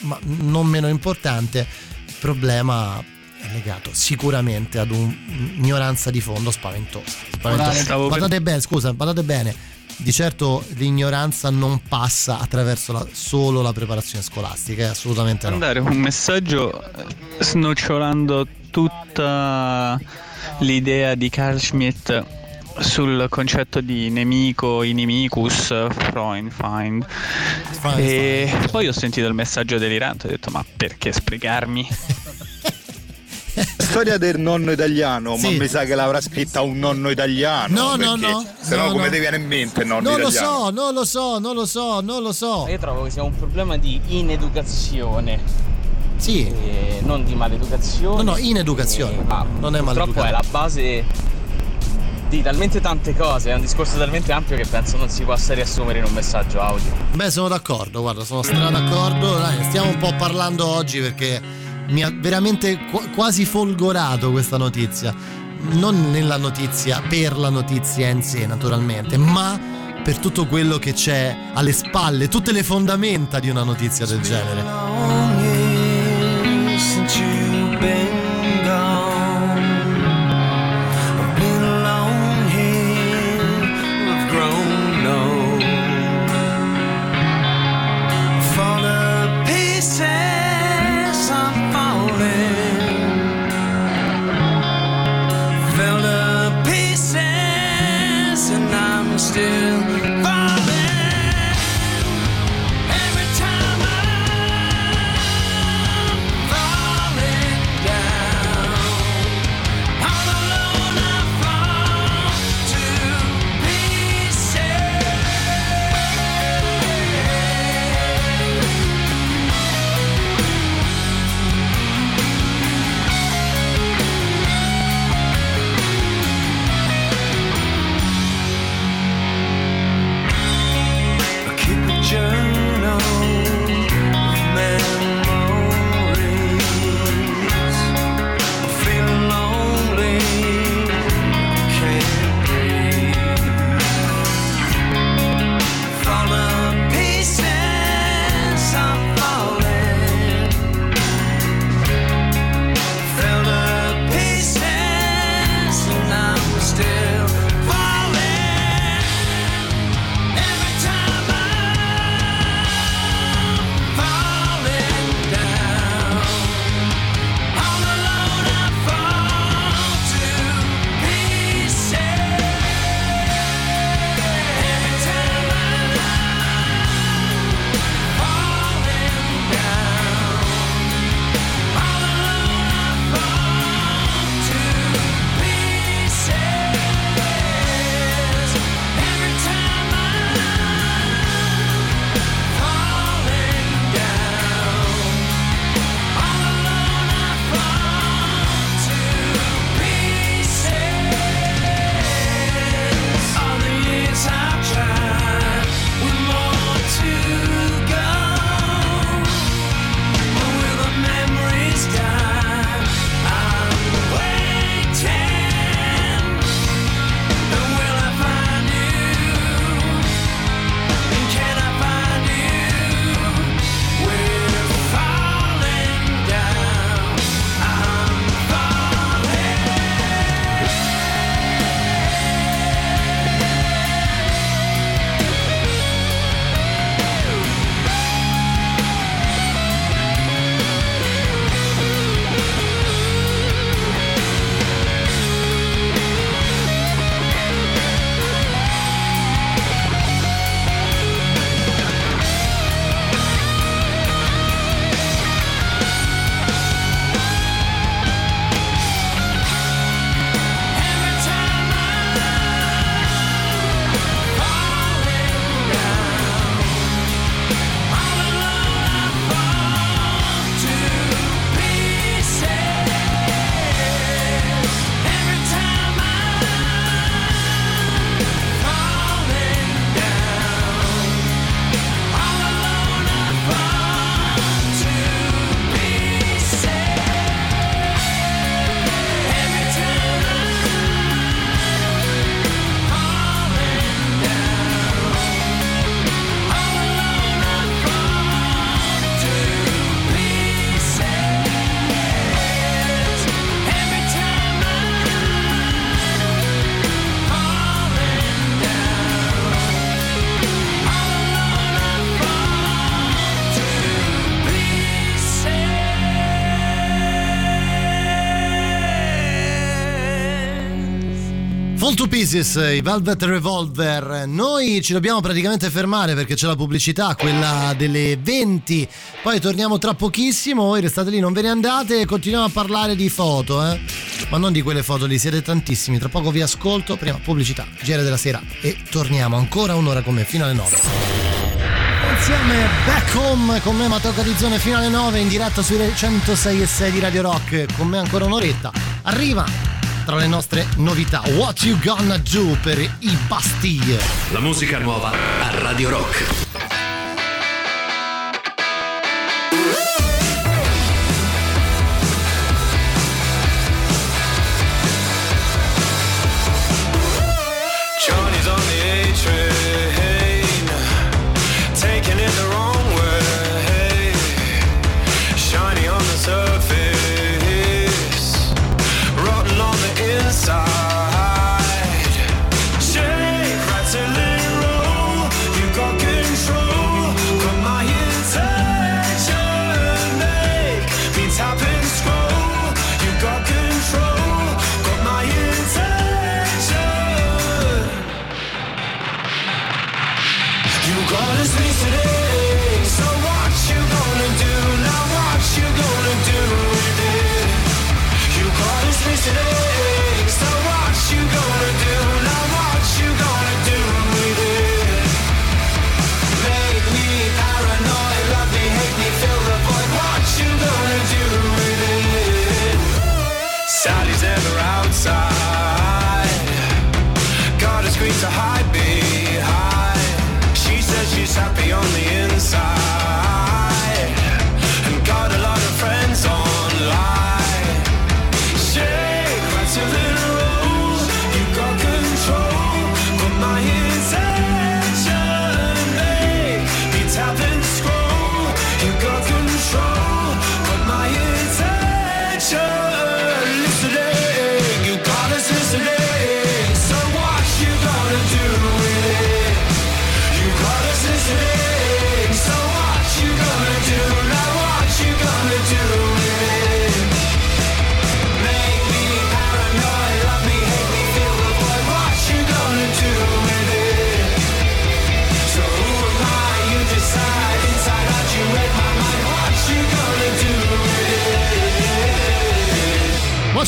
ma non meno importante, il problema è legato sicuramente ad un'ignoranza di fondo spaventosa. spaventosa. Badate bene, scusa, badate bene. Di certo l'ignoranza non passa attraverso la- solo la preparazione scolastica, eh, assolutamente no. mandare un messaggio eh, snocciolando tutta l'idea di Carl Schmitt sul concetto di nemico, inimicus, Freund, Feind. E poi ho sentito il messaggio delirante e ho detto ma perché sprecarmi? Storia del nonno italiano, ma Sì. mi sa che l'avrà scritta un nonno italiano. No, no, no. Se no, No, come no. ti viene in mente il nonno Non lo italiano? so, non lo so, non lo so, non lo so. Io trovo che sia un problema di ineducazione. Sì. E non di maleducazione. No, no, ineducazione. E- ma Non è purtroppo maleducato. è la base di talmente tante cose, è un discorso talmente ampio che penso non si possa riassumere in un messaggio audio. Beh, sono d'accordo, guarda, sono stra d'accordo. Dai, stiamo un po' parlando oggi perché mi ha veramente qu- quasi folgorato questa notizia. Non nella notizia, per la notizia in sé, naturalmente, ma per tutto quello che c'è alle spalle, tutte le fondamenta di una notizia del genere. Pieces, i Velvet Revolver. Noi ci dobbiamo praticamente fermare perché c'è la pubblicità, quella delle 20. Poi torniamo tra pochissimo. Voi restate lì, non ve ne andate e continuiamo a parlare di foto, eh. Ma non di quelle foto lì, siete tantissimi. Tra poco vi ascolto. Prima pubblicità, GR della sera e torniamo ancora un'ora con me fino alle 9. Insieme Back Home con me Matteo Catizzone fino alle 9 in diretta sui 106 e 6 di Radio Rock. Con me ancora un'oretta. Arriva tra le nostre novità What You Gonna Do per i Bastille. La musica nuova a Radio Rock. Johnny's on the A train, taking it the wrong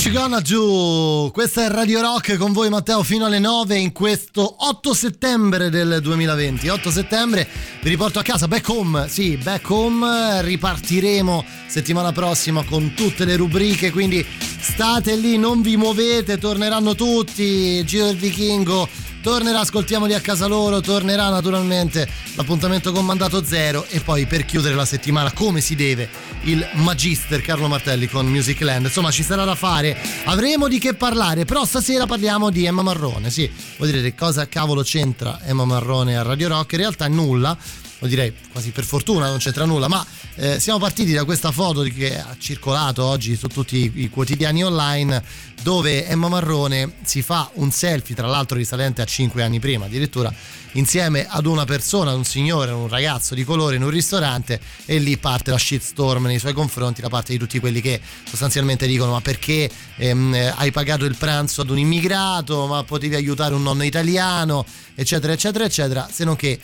you gonna do? Questa è Radio Rock con voi Matteo fino alle 9 in questo 8 settembre del 2020. 8 settembre vi riporto a casa, back home, sì, back home, ripartiremo settimana prossima con tutte le rubriche, quindi state lì, non vi muovete, torneranno tutti, Giro del Vichingo tornerà, ascoltiamoli a casa loro, tornerà naturalmente l'appuntamento con mandato zero e poi per chiudere la settimana come si deve il Magister Carlo Martelli con Music Land. Insomma, ci sarà da fare, avremo di che parlare, però stasera parliamo di Emma Marrone. Sì, voi direte cosa cavolo c'entra Emma Marrone a Radio Rock? In realtà nulla. Lo direi quasi per fortuna non c'entra nulla, ma eh, siamo partiti da questa foto che ha circolato oggi su tutti i, quotidiani online dove Emma Marrone si fa un selfie, tra l'altro risalente a 5 anni prima addirittura, insieme ad una persona, un signore, un ragazzo di colore in un ristorante e lì parte la shitstorm nei suoi confronti da parte di tutti quelli che sostanzialmente dicono ma perché ehm, hai pagato il pranzo ad un immigrato, ma potevi aiutare un nonno italiano, eccetera, eccetera, eccetera, se non che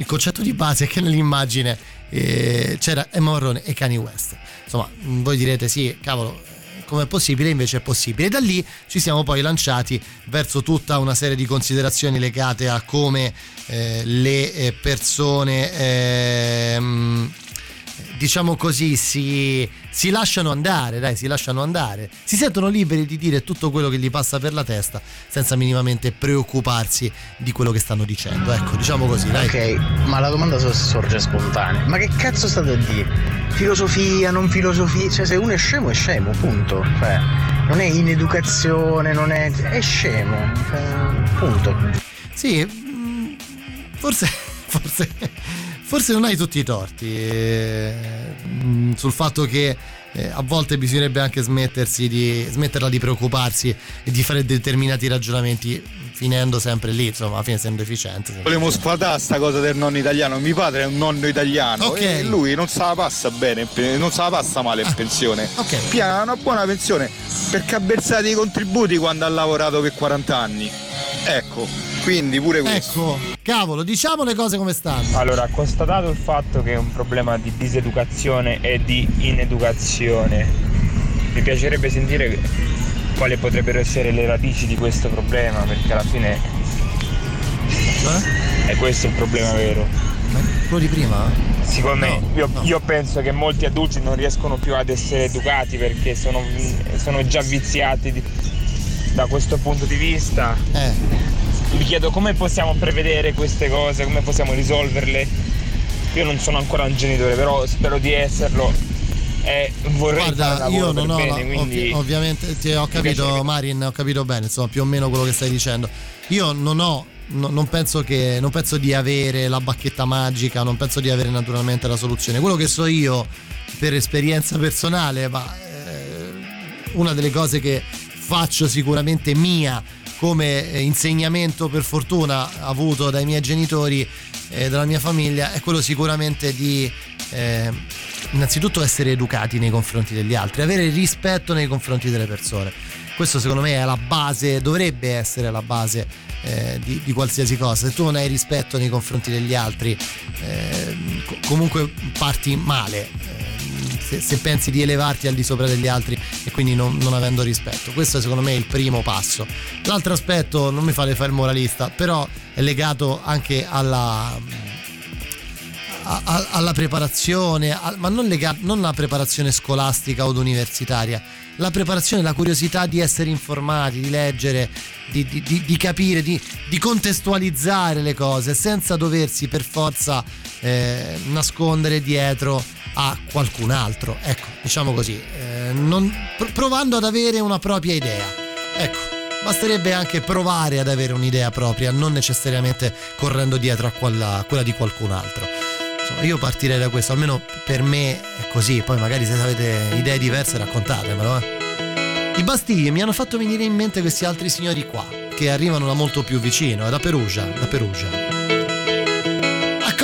il concetto di base è che nell'immagine eh, c'era Emma Marrone e Kanye West. Insomma, voi direte sì, cavolo, come è possibile? Invece è possibile. E da lì ci siamo poi lanciati verso tutta una serie di considerazioni legate a come eh, le eh, persone, ehm, diciamo così, si, si lasciano andare, dai, si lasciano andare, si sentono liberi di dire tutto quello che gli passa per la testa senza minimamente preoccuparsi di quello che stanno dicendo. Ecco, diciamo così, dai. Ok, ma la domanda so- sorge spontanea. Ma che cazzo state a dire? Filosofia, non filosofia? Cioè, se uno è scemo è scemo, punto. Cioè, non è in educazione, non è. è scemo. Cioè, punto. Sì, mm, forse, forse, forse non hai tutti i torti eh, mm, sul fatto che eh, a volte bisognerebbe anche smettersi di, smetterla di preoccuparsi e di fare determinati ragionamenti finendo sempre lì, insomma, alla fine deficiente. sempre. Volevo sfatare sta cosa del nonno italiano. Mio padre è un nonno italiano Ok. e lui non se la passa bene, non se la passa male in pensione. Piana una buona pensione perché ha versato i contributi quando ha lavorato per 40 anni. Ecco, quindi pure questo. Ecco, cavolo, diciamo le cose come stanno. Allora, constatato il fatto che è un problema di diseducazione e di ineducazione, mi piacerebbe sentire quali potrebbero essere le radici di questo problema, perché alla fine è questo il problema vero. Quello di prima? Secondo me, io, io penso che molti adulti non riescono più ad essere educati perché sono, sono già viziati di- da questo punto di vista. Mi chiedo come possiamo prevedere queste cose, come possiamo risolverle. Io non sono ancora un genitore, però spero di esserlo. E vorrei Guarda, io non ho, bene, la- quindi ovvi- ovviamente ti ho capito Marin, ho capito bene, insomma, più o meno quello che stai dicendo. Io non ho no- non penso che non penso di avere la bacchetta magica, non penso di avere naturalmente la soluzione. Quello che so io per esperienza personale, ma eh, una delle cose che faccio sicuramente mia come eh, insegnamento per fortuna avuto dai miei genitori e dalla mia famiglia è quello sicuramente di eh, innanzitutto essere educati nei confronti degli altri, avere rispetto nei confronti delle persone. Questo secondo me è la base, dovrebbe essere la base eh, di, di qualsiasi cosa. Se tu non hai rispetto nei confronti degli altri, eh, co- comunque parti male. Se, se pensi di elevarti al di sopra degli altri e quindi non, non avendo rispetto, questo secondo me è il primo passo. L'altro aspetto, non mi fate fare il moralista, però è legato anche alla, alla preparazione, ma non, lega- non la preparazione scolastica o universitaria, la preparazione, la curiosità di essere informati, di leggere, di, di- di- di capire, di, di contestualizzare le cose senza doversi per forza eh, nascondere dietro a qualcun altro. Ecco, diciamo così, eh, non- pr- provando ad avere una propria idea. Ecco, basterebbe anche provare ad avere un'idea propria, non necessariamente correndo dietro a quella, quella di qualcun altro. Insomma, io partirei da questo, almeno per me è così, poi magari se avete idee diverse raccontatemelo. Eh. I Bastiglie mi hanno fatto venire in mente questi altri signori qua, che arrivano da molto più vicino, è da Perugia, da Perugia.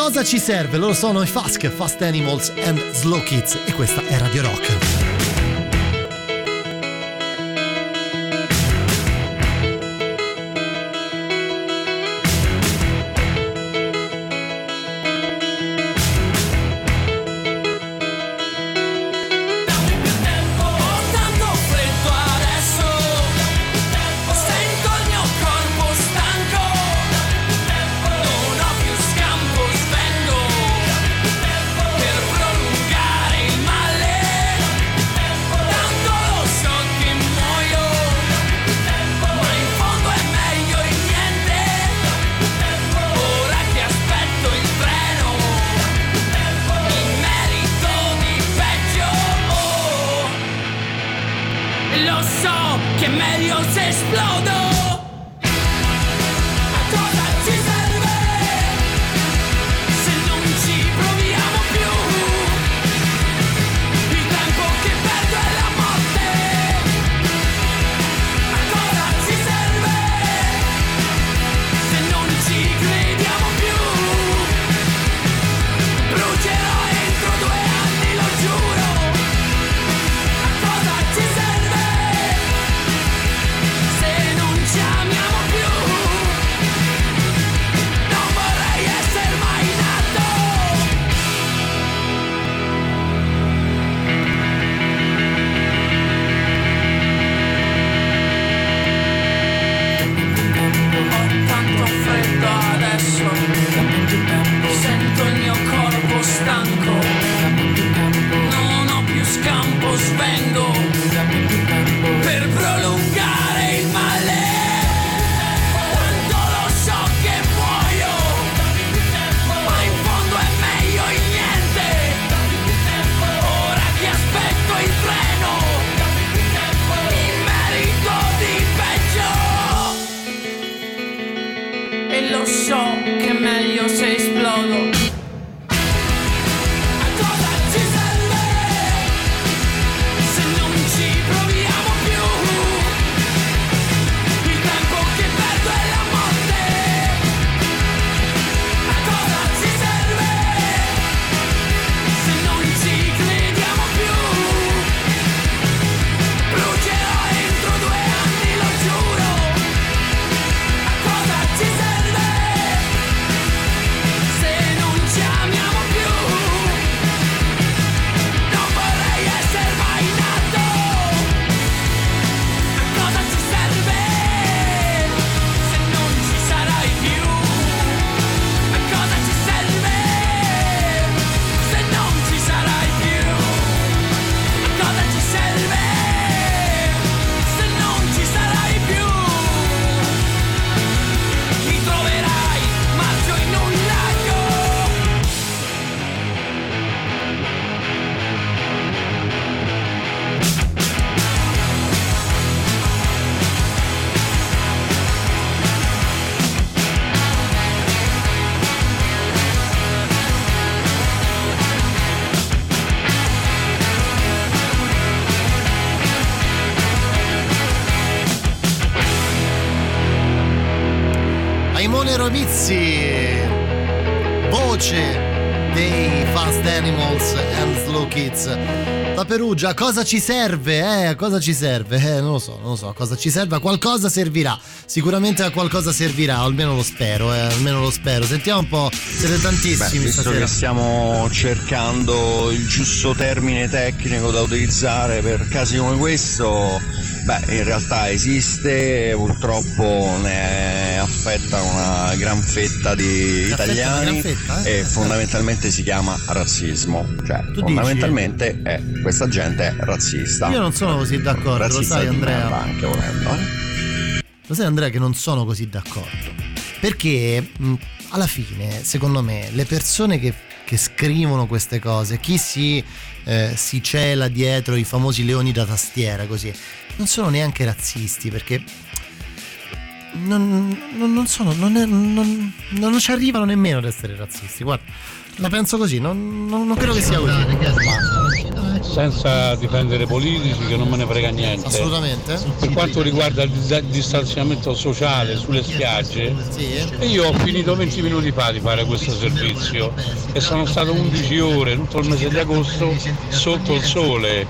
Cosa ci serve? Loro sono i Fask, Fast Animals and Slow Kids e questa è Radio Rock. vengo. Cosa ci serve? Eh, a cosa ci serve? Eh, non lo so, non lo so, a cosa ci serve? A qualcosa servirà. Sicuramente a qualcosa servirà, almeno lo spero, eh, almeno lo spero. Sentiamo un po', siete tantissimi Beh, visto stasera. che stiamo cercando il giusto termine tecnico da utilizzare per casi come questo, beh, in realtà esiste, purtroppo ne affetta una gran fetta di affetta italiani fetta, eh? e fondamentalmente si chiama razzismo, cioè Tu fondamentalmente è, questa gente è razzista. Io non sono così d'accordo, lo Razzista sai di Andrea. anche volendo, eh. Lo sai Andrea che non sono così d'accordo. Perché mh, alla fine, secondo me, le persone che, che scrivono queste cose, chi si, eh, si cela dietro i famosi leoni da tastiera, così, non sono neanche razzisti, perché non, non- non sono, non, è- non- non ci arrivano nemmeno ad essere razzisti. Guarda, la penso così, non, non- non credo che sia così. senza difendere politici che non me ne frega niente. Assolutamente. Per quanto riguarda il dis- distanziamento sociale sulle spiagge, io ho finito 20 minuti fa di fare questo servizio e sono stato 11 ore tutto il mese di agosto sotto il sole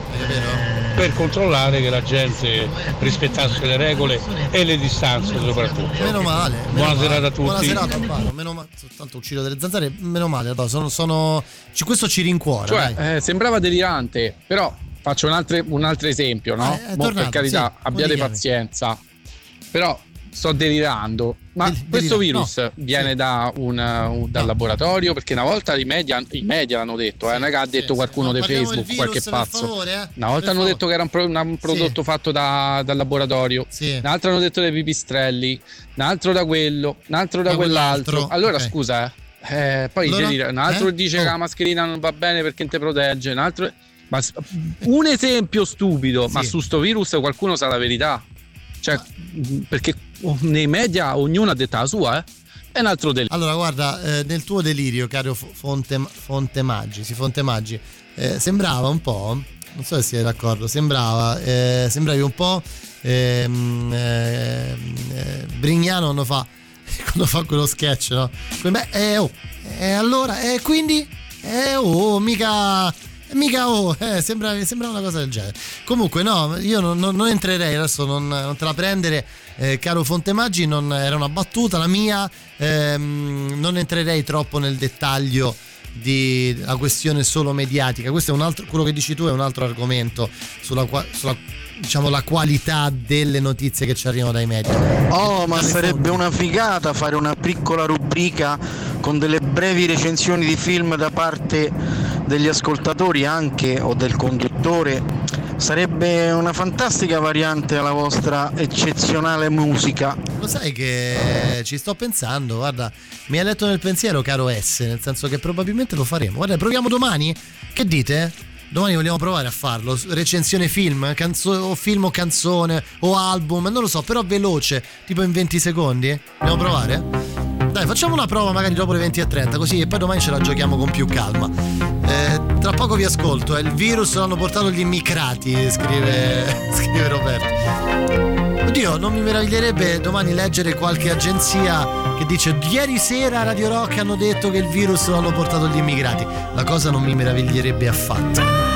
per controllare che la gente rispettasse le regole e le distanze soprattutto. Meno male. meno Buona male. serata a tutti. Buona serata, Amparo. Meno male. Soltanto uccido delle zanzare. Meno male, no, sono, sono- ci- questo ci rincuora. Cioè, dai. eh, sembrava delirante, però faccio un altro, un altro esempio, no? Eh, tornato, per carità, sì, abbiate pazienza. Però sto delirando. Ma questo virus no, viene da un, un- dal laboratorio? Perché una volta i media, i media l'hanno detto, eh, non è che ha detto qualcuno di Parliamo Facebook, del qualche pazzo. favore, eh. Una volta Per hanno favore. detto che era un, pro- una- un prodotto fatto da- dal laboratorio, un'altra hanno detto dei pipistrelli, un altro da quello, un altro da, Da quell'altro. Allora ok. scusa, eh, eh, poi Allora, delira- un altro eh? dice Oh. che la mascherina non va bene perché non ti protegge, un altro... Ma un esempio stupido, ma su sto virus qualcuno sa la verità. Cioè, perché nei media ognuno ha detto la sua, eh? È un altro delitto. Allora, guarda, eh, nel tuo delirio, caro Fo- Fonte, Fonte Maggi, sì, Fonte Maggi, eh, sembrava un po', non so se siete d'accordo, sembrava, eh, sembravi un po' ehm, ehm, eh, Brignano quando fa, quando fa quello sketch, no? Come, eh, oh, eh, allora, e quindi, eh, oh, mica... Mica oh, eh, sembra, sembra una cosa del genere. Comunque, no, io non, non- non entrerei adesso, non, non te la prendere, eh, caro Fontemaggi. Non, era una battuta la mia. ehm, non entrerei troppo nel dettaglio di la questione solo mediatica. Questo è un altro, quello che dici tu è un altro argomento sulla, qua- sulla diciamo, la qualità delle notizie che ci arrivano dai media. Oh, ma sarebbe una figata fare una piccola rubrica con delle brevi recensioni di film da parte degli ascoltatori anche o del conduttore. Sarebbe una fantastica variante alla vostra eccezionale musica. Lo sai che ci sto pensando, guarda, mi hai letto nel pensiero, caro S, nel senso che probabilmente lo faremo. Guarda, proviamo domani? Che dite? Domani vogliamo provare a farlo, recensione film, canzo- o film o canzone o album, non lo so, però veloce, tipo in 20 secondi. Vogliamo provare? Dai, facciamo una prova magari dopo le 20 e 30, così e poi domani ce la giochiamo con più calma. Eh, tra poco vi ascolto, eh, il virus l'hanno portato gli immigrati, scrive, scrive Roberto. Oddio, non mi meraviglierebbe domani leggere qualche agenzia che dice ieri sera a Radio Rock hanno detto che il virus l'hanno portato gli immigrati. La cosa non mi meraviglierebbe affatto.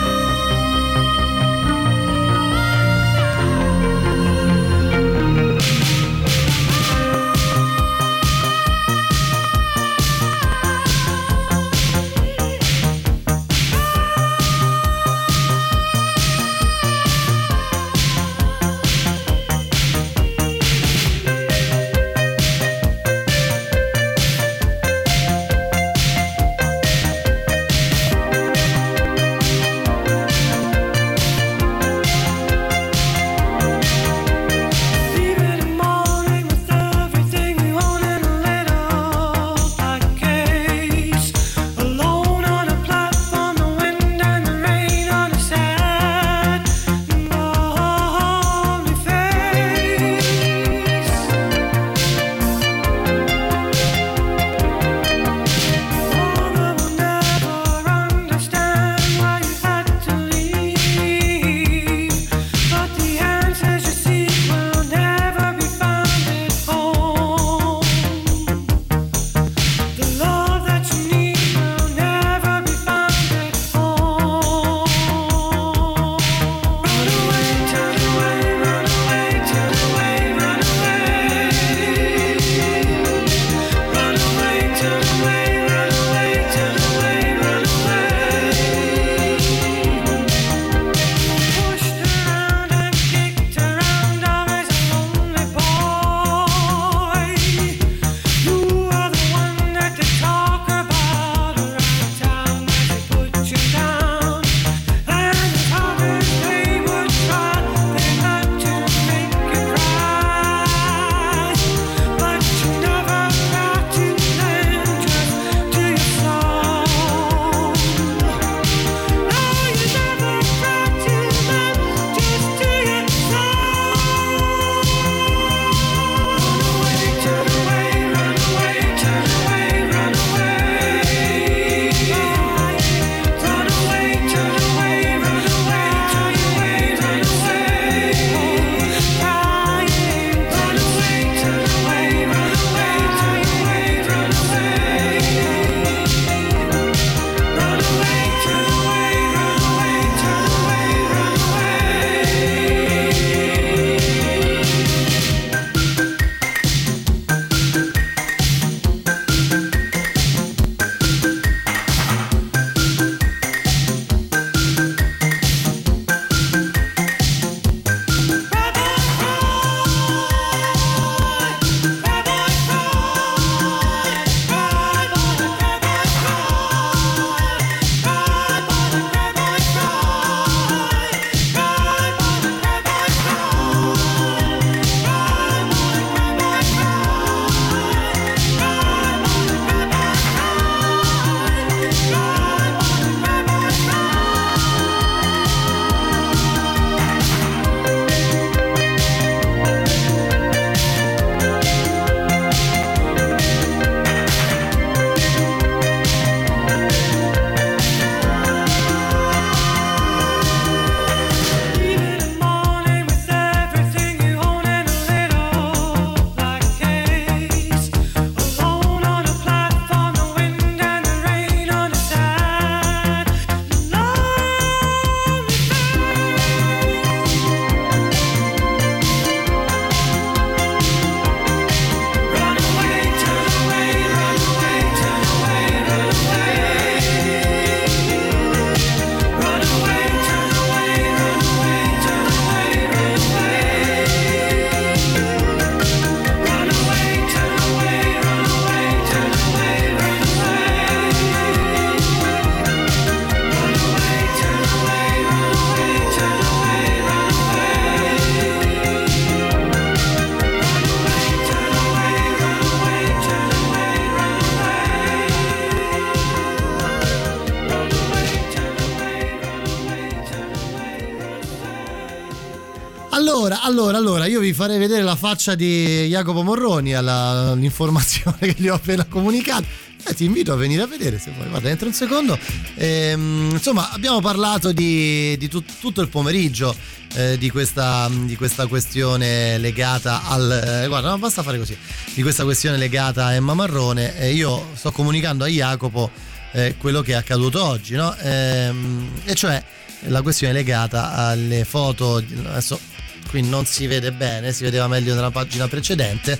Farei vedere la faccia di Jacopo Morroni all'informazione che gli ho appena comunicato. Eh, ti invito a venire a vedere se vuoi. Guarda, entro un secondo. Ehm, insomma, abbiamo parlato di, di tut- tutto il pomeriggio eh, di, questa, di questa questione legata al. eh, guarda, basta fare così. Di questa questione legata a Emma Marrone. E io sto comunicando a Jacopo eh, quello che è accaduto oggi, no? Ehm, e cioè la questione legata alle foto. Adesso qui non si vede bene, si vedeva meglio nella pagina precedente.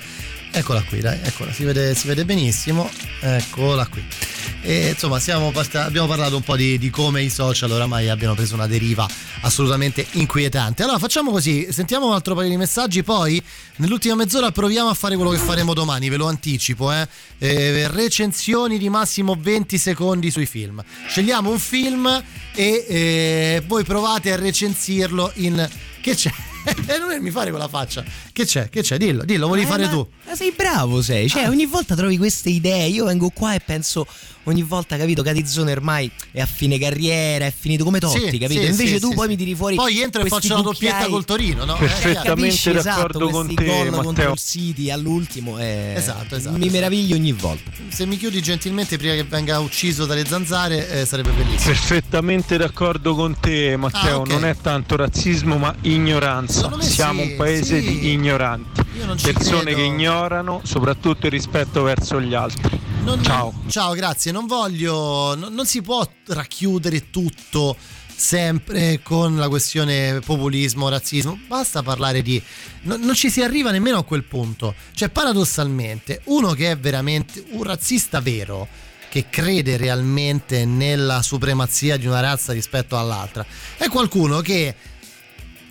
Eccola qui, dai, eccola, si vede, si vede benissimo. Eccola qui. E insomma, siamo part- abbiamo parlato un po' di, di come i social oramai abbiano preso una deriva assolutamente inquietante. Allora facciamo così: sentiamo un altro paio di messaggi, poi nell'ultima mezz'ora proviamo a fare quello che faremo domani, ve lo anticipo. Eh? Eh, recensioni di massimo 20 secondi sui film. Scegliamo un film e eh, voi provate a recensirlo in. Che c'è? E non mi fare quella faccia. Che c'è? Che c'è? Dillo, dillo, vuoi Eh, fare ma- tu? Ma sei bravo, sei. Cioè, Ah. ogni volta trovi queste idee. Io vengo qua e penso, ogni volta, capito, Catizzone ormai è a fine carriera, è finito come Totti, Sì, capito? sì, Invece sì, tu sì, poi sì. mi tiri fuori. Poi entro e faccio la doppietta col Torino, no? Perfettamente Capisci, d'accordo esatto, con questi te, gol Matteo. contro il City all'ultimo. eh, Esatto, esatto, Mi esatto. meraviglio ogni volta. Se mi chiudi gentilmente prima che venga ucciso dalle zanzare eh, sarebbe bellissimo. Perfettamente d'accordo con te, Matteo. Ah, ok. Non è tanto razzismo, ma ignoranza. Siamo sì, un paese sì. di ignoranti. Io non ci Persone credo. che ignorano soprattutto il rispetto verso gli altri. Non- Ciao. Ciao, grazie. Non voglio. Non, non si può racchiudere tutto sempre con la questione populismo, razzismo. Basta parlare di. no- non ci si arriva nemmeno a quel punto. Cioè, paradossalmente, uno che è veramente un razzista vero. Che crede realmente nella supremazia di una razza rispetto all'altra, è qualcuno che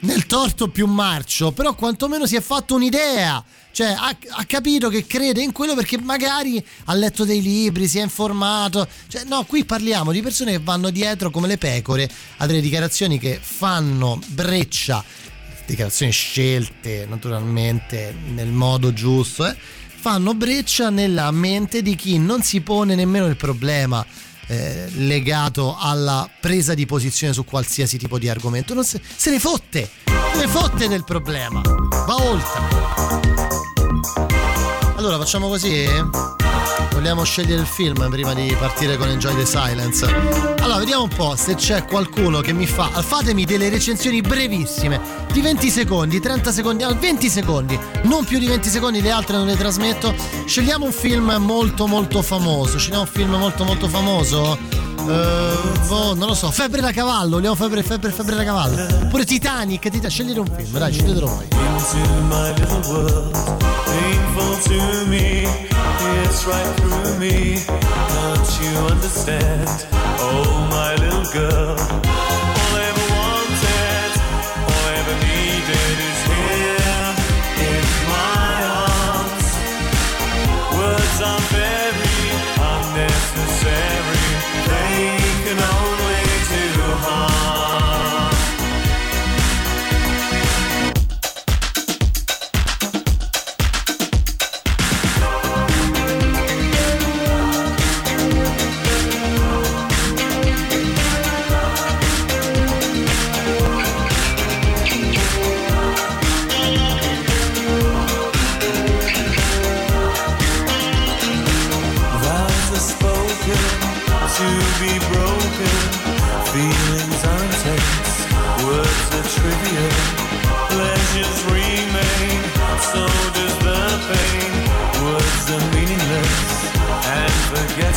nel torto più marcio, però quantomeno si è fatto un'idea. Cioè, ha, ha capito che crede in quello perché magari ha letto dei libri, si è informato. Cioè, no, qui parliamo di persone che vanno dietro come le pecore a delle dichiarazioni che fanno breccia, dichiarazioni scelte naturalmente nel modo giusto, eh, fanno breccia nella mente di chi non si pone nemmeno il problema eh, legato alla presa di posizione su qualsiasi tipo di argomento. Non se, se ne fotte, se ne fotte del problema, va oltre. Allora facciamo così? Vogliamo scegliere il film prima di partire con Enjoy the Silence. Allora, vediamo un po' se c'è qualcuno che mi fa. Fatemi delle recensioni brevissime, di 20 secondi, 30 secondi, ah, 20 secondi, non più di 20 secondi, le altre non le trasmetto. Scegliamo un film molto molto famoso. Scegliamo un film molto molto famoso. Boh, non lo so, Febbre da cavallo, vogliamo Febbre, Febbre, Febbre da cavallo. Oppure Titanic, Titanic, scegliete un film, dai, sceglietelo voi. into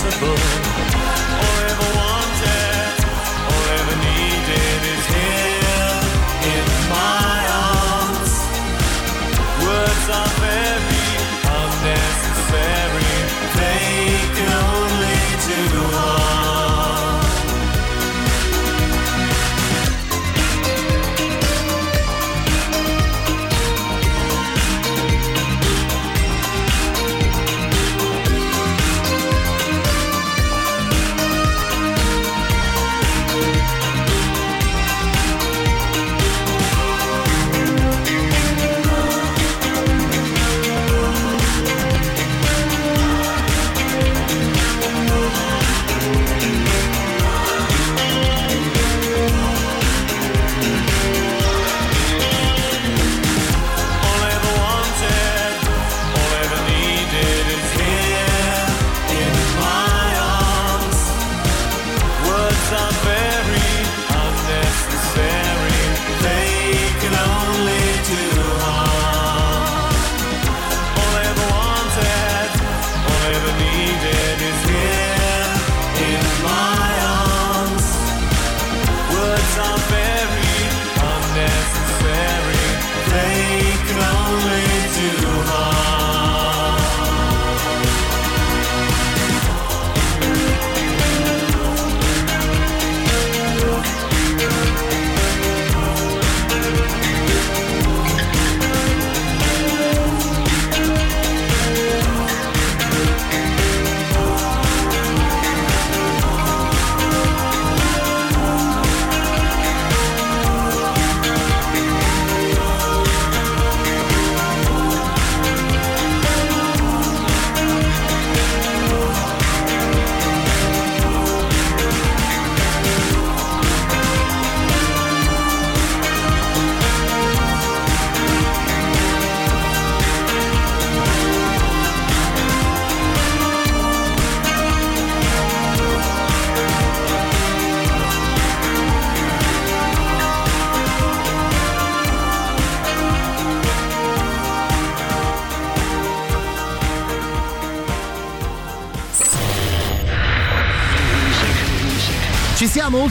impossible.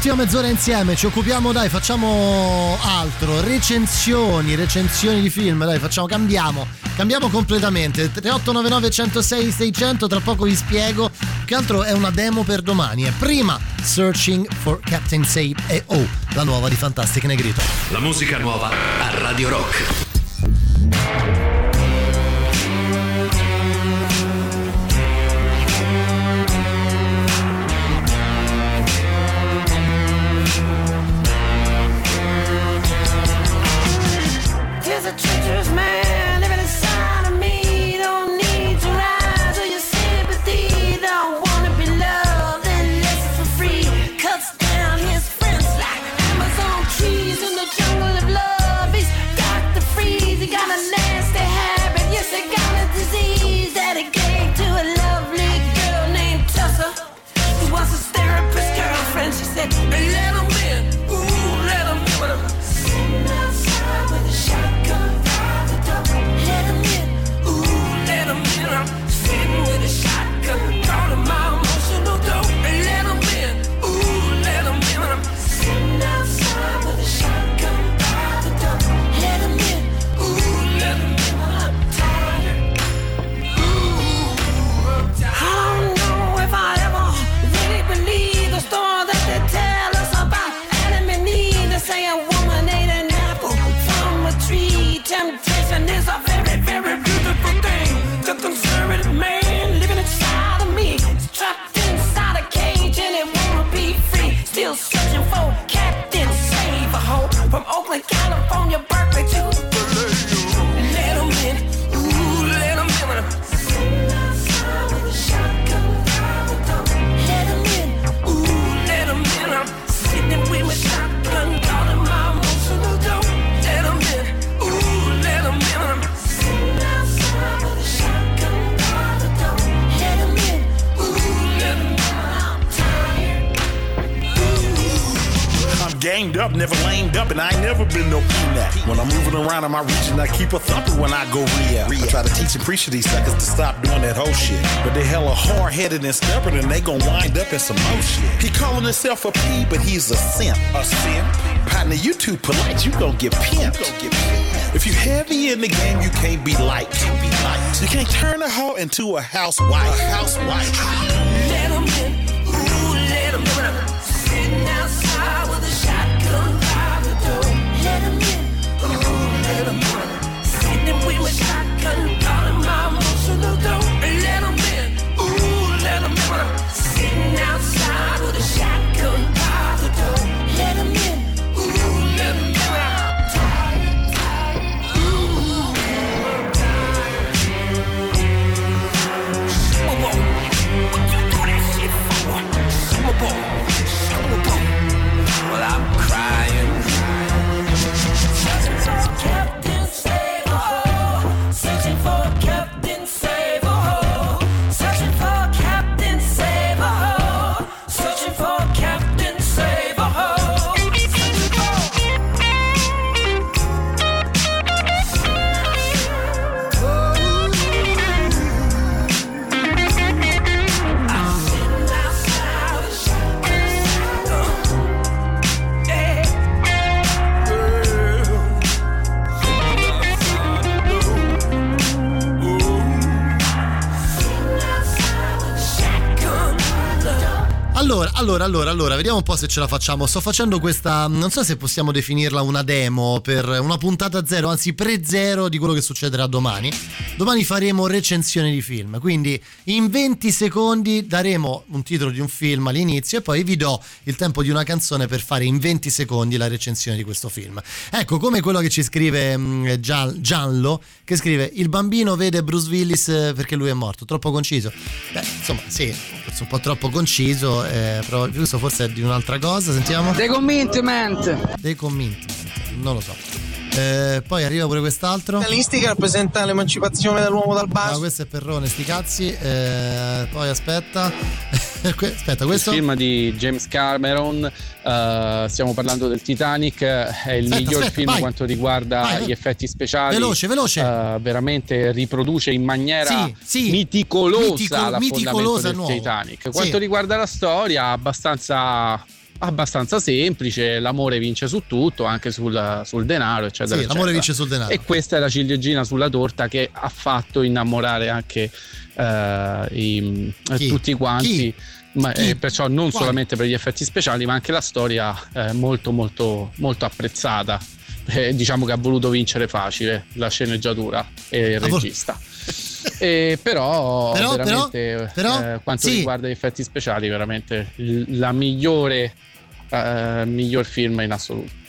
Ultima mezz'ora insieme, ci occupiamo, dai, facciamo altro, recensioni, recensioni di film, dai, facciamo, cambiamo, cambiamo completamente. 3899 106 600, tra poco vi spiego, che altro è una demo per domani. E prima Searching for Captain Save e oh, la nuova di Fantastic Negrito. La musica nuova a Radio Rock. I try to and preach these suckers to stop doing that whole shit. But they hella hard headed and stubborn, and they gon' wind up in some more shit. He calling himself a P, but he's a simp. A simp? Partner, you too polite, you gon' get pimped. you gon' get pimped. If you heavy in the game, you can't be light. You can't turn a hoe into a housewife. A housewife. Allora, allora, allora, vediamo un po' se ce la facciamo. Sto facendo questa, non so se possiamo definirla una demo per una puntata zero, anzi pre-zero di quello che succederà domani. Domani faremo recensione di film, quindi in 20 secondi daremo un titolo di un film all'inizio e poi vi do il tempo di una canzone per fare in 20 secondi la recensione di questo film. Ecco, come quello che ci scrive Gian- Gianlo, che scrive il bambino vede Bruce Willis eh, perché lui è morto, troppo conciso. Beh, insomma, sì, un po' troppo conciso, eh, però questo forse è di un'altra cosa, sentiamo. The commitment. The commitment, non lo so. Eh, poi arriva pure quest'altro. Capitalistica rappresenta l'emancipazione dell'uomo dal No, basso. questo è Perrone, sti cazzi. Eh, poi aspetta. Aspetta, questo. Il film di James Cameron, eh, stiamo parlando del Titanic, è il Aspetta, miglior aspetta, film vai. quanto riguarda Vai, gli effetti speciali. Veloce, veloce. Eh, veramente riproduce in maniera Sì, sì. miticolosa Mitico- l'affondamento miticolosa del nuovo. Titanic. Sì. Quanto riguarda la storia, abbastanza abbastanza semplice, l'amore vince su tutto, anche sul, sul denaro, eccetera. Sì, l'amore eccetera. vince sul denaro. E questa è la ciliegina sulla torta che ha fatto innamorare anche eh, i- Chi? tutti quanti. Chi? Ma, eh, perciò non Quali? solamente per gli effetti speciali, ma anche la storia eh, molto molto molto apprezzata. Eh, diciamo che ha voluto vincere facile la sceneggiatura e il vol- regista. Eh, però, Però, però, veramente però, eh, quanto sì. riguarda gli effetti speciali, veramente la migliore eh, miglior film in assoluto.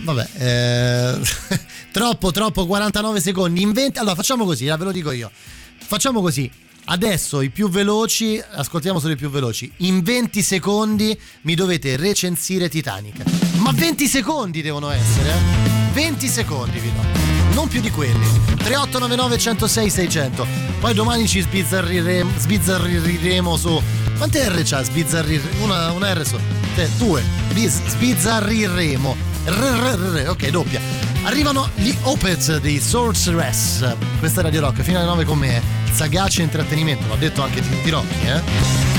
Vabbè, eh, troppo, troppo, 49 secondi. In 20 allora facciamo così, eh, ve lo dico io. Facciamo così. Adesso i più veloci, ascoltiamo solo i più veloci. In 20 secondi mi dovete recensire Titanic. Ma 20 secondi devono essere, eh? 20 secondi vi do. Non più di quelli. 3899 106 600. Poi domani ci sbizzarriremo, sbizzarriremo su. Quante R c'ha? Sbizzarriremo. Una, una R su. Te, due. Sbizzarriremo. Ok, doppia. Arrivano gli Opeth di Sorceress. Questa è Radio Rock, fino alle 9 con me. Sagace intrattenimento, l'ha detto anche Tinti Rocchi, eh?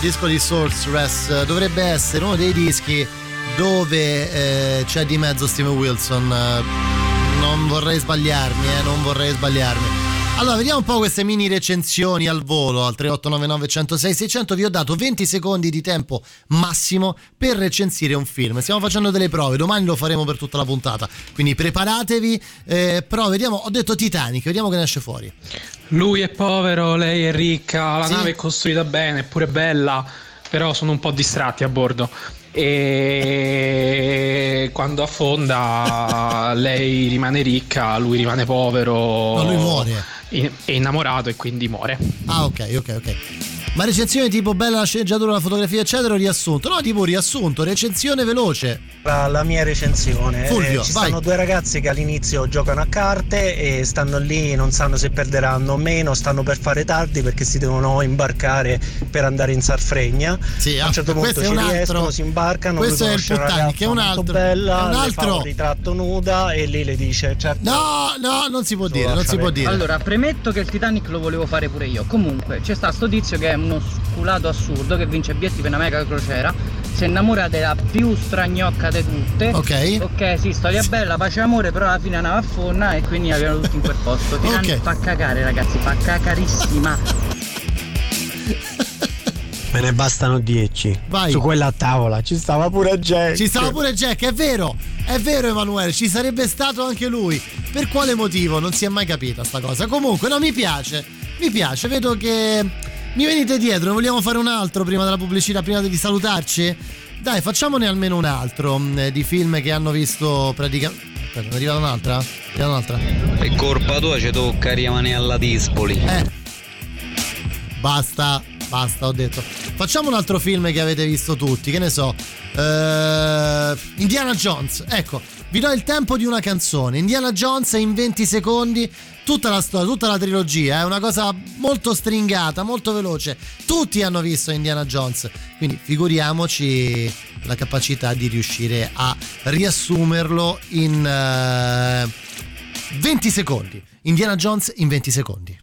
Disco di Sorceress. Dovrebbe essere uno dei dischi dove eh, c'è di mezzo Steven Wilson. Eh, non vorrei sbagliarmi, eh, non vorrei sbagliarmi. Allora, vediamo un po' queste mini recensioni al volo al 3899 106 600. Vi ho dato 20 secondi di tempo massimo per recensire un film. Stiamo facendo delle prove, domani lo faremo per tutta la puntata. Quindi preparatevi. Eh, però vediamo, ho detto Titanic, vediamo che ne esce fuori. Lui è povero, lei è ricca, la Sì. nave è costruita bene, è pure bella, però sono un po' distratti a bordo. E quando affonda lei rimane ricca, lui rimane povero. No, lui muore. È innamorato e quindi muore. Ah, ok, ok, ok. Ma recensione tipo bella la sceneggiatura, la fotografia, eccetera, o riassunto? No, tipo riassunto, recensione veloce. La, la mia recensione. Fulvio, Eh, ci vai. stanno due ragazzi che all'inizio giocano a carte e stanno lì, non sanno se perderanno o meno, stanno per fare tardi perché si devono imbarcare per andare in Sarfregna. Sì, a un certo punto questo è ci un altro- riescono, si imbarcano, questo è il Titanic, ragazza è un altro- bella, è un altro- un ritratto nuda e lei le dice certo. No, no, non si può dire, non si può dire. Allora, premetto che il Titanic lo volevo fare pure io. Comunque, c'è sta sto tizio che è uno sculato assurdo che vince biglietti per una mega crociera. Si innamora della più stragnocca di tutte. Ok. Ok, sì, storia bella, pace e amore, però alla fine andava a fonna e quindi abbiamo tutti in quel posto. Titanic Ok. fa cagare, ragazzi, fa cacarissima. Me ne bastano 10. Vai. Su quella tavola ci stava pure Jack. Ci stava pure Jack, è vero, è vero Emanuele, ci sarebbe stato anche lui. Per quale motivo? Non si è mai capita sta cosa. Comunque, no, mi piace, mi piace, vedo che mi venite dietro, ne vogliamo fare un altro prima della pubblicità, prima di salutarci? Dai, facciamone almeno un altro mh, di film che hanno visto praticamente... Aspetta, è arrivata un'altra? È arrivata un'altra? E colpa tua ci tocca rimanere alla Dispoli. Eh. Basta, basta, ho detto. Facciamo un altro film che avete visto tutti, che ne so. Eh, Indiana Jones, ecco, vi do il tempo di una canzone. Indiana Jones in 20 secondi, tutta la storia, tutta la trilogia, è una cosa molto stringata, molto veloce. Tutti hanno visto Indiana Jones, quindi figuriamoci la capacità di riuscire a riassumerlo in eh, 20 secondi. Indiana Jones in 20 secondi.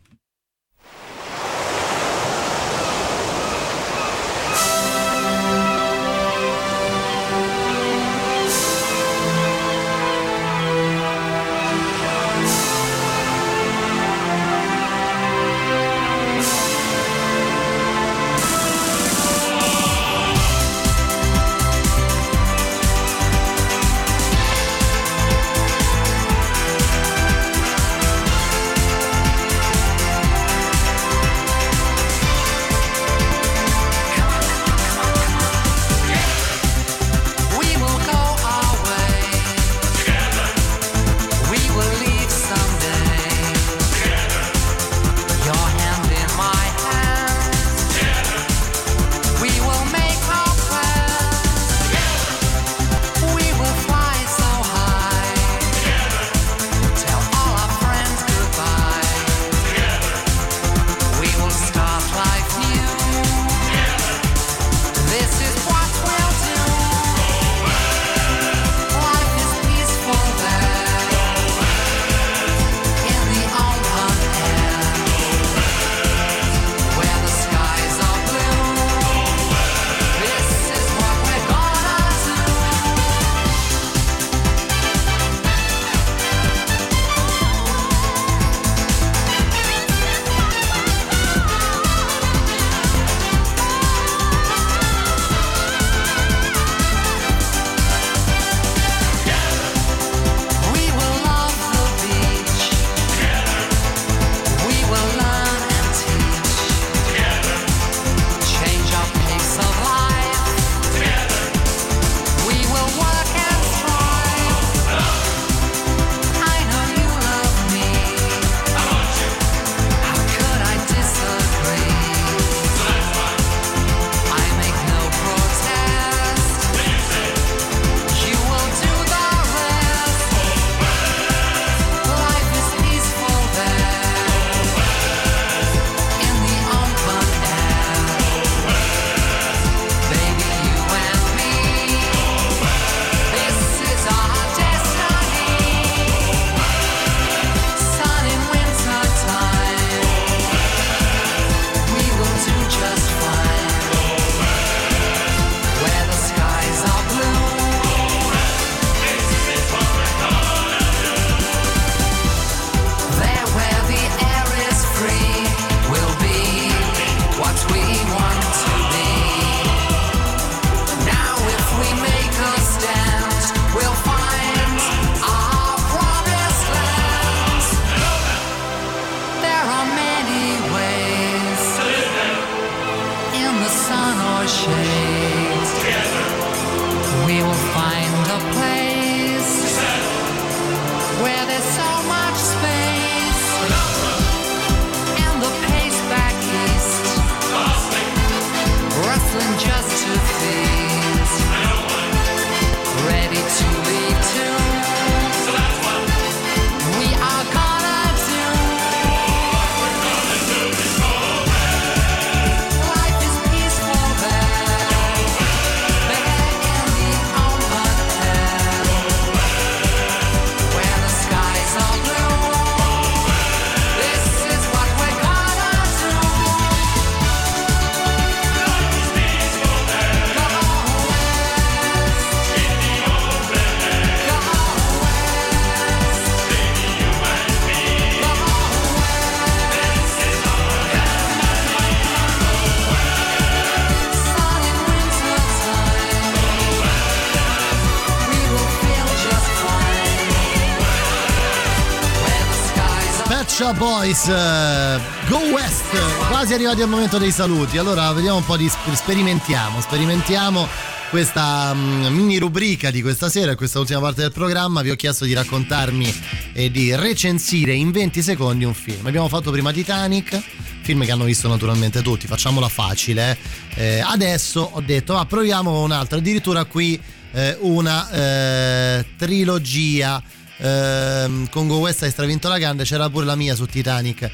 Boys, eh, Go West, quasi arrivati al momento dei saluti. Allora vediamo un po' di sp- sperimentiamo, sperimentiamo questa mm, mini rubrica di questa sera, questa ultima parte del programma. Vi ho chiesto di raccontarmi e di recensire in 20 secondi un film. Abbiamo fatto prima Titanic, film che hanno visto naturalmente tutti, facciamola facile. eh. Eh, adesso ho detto, ma proviamo un altro, addirittura qui eh, una eh, trilogia. Ehm, con Go West hai stravinto la grande, c'era pure la mia su Titanic.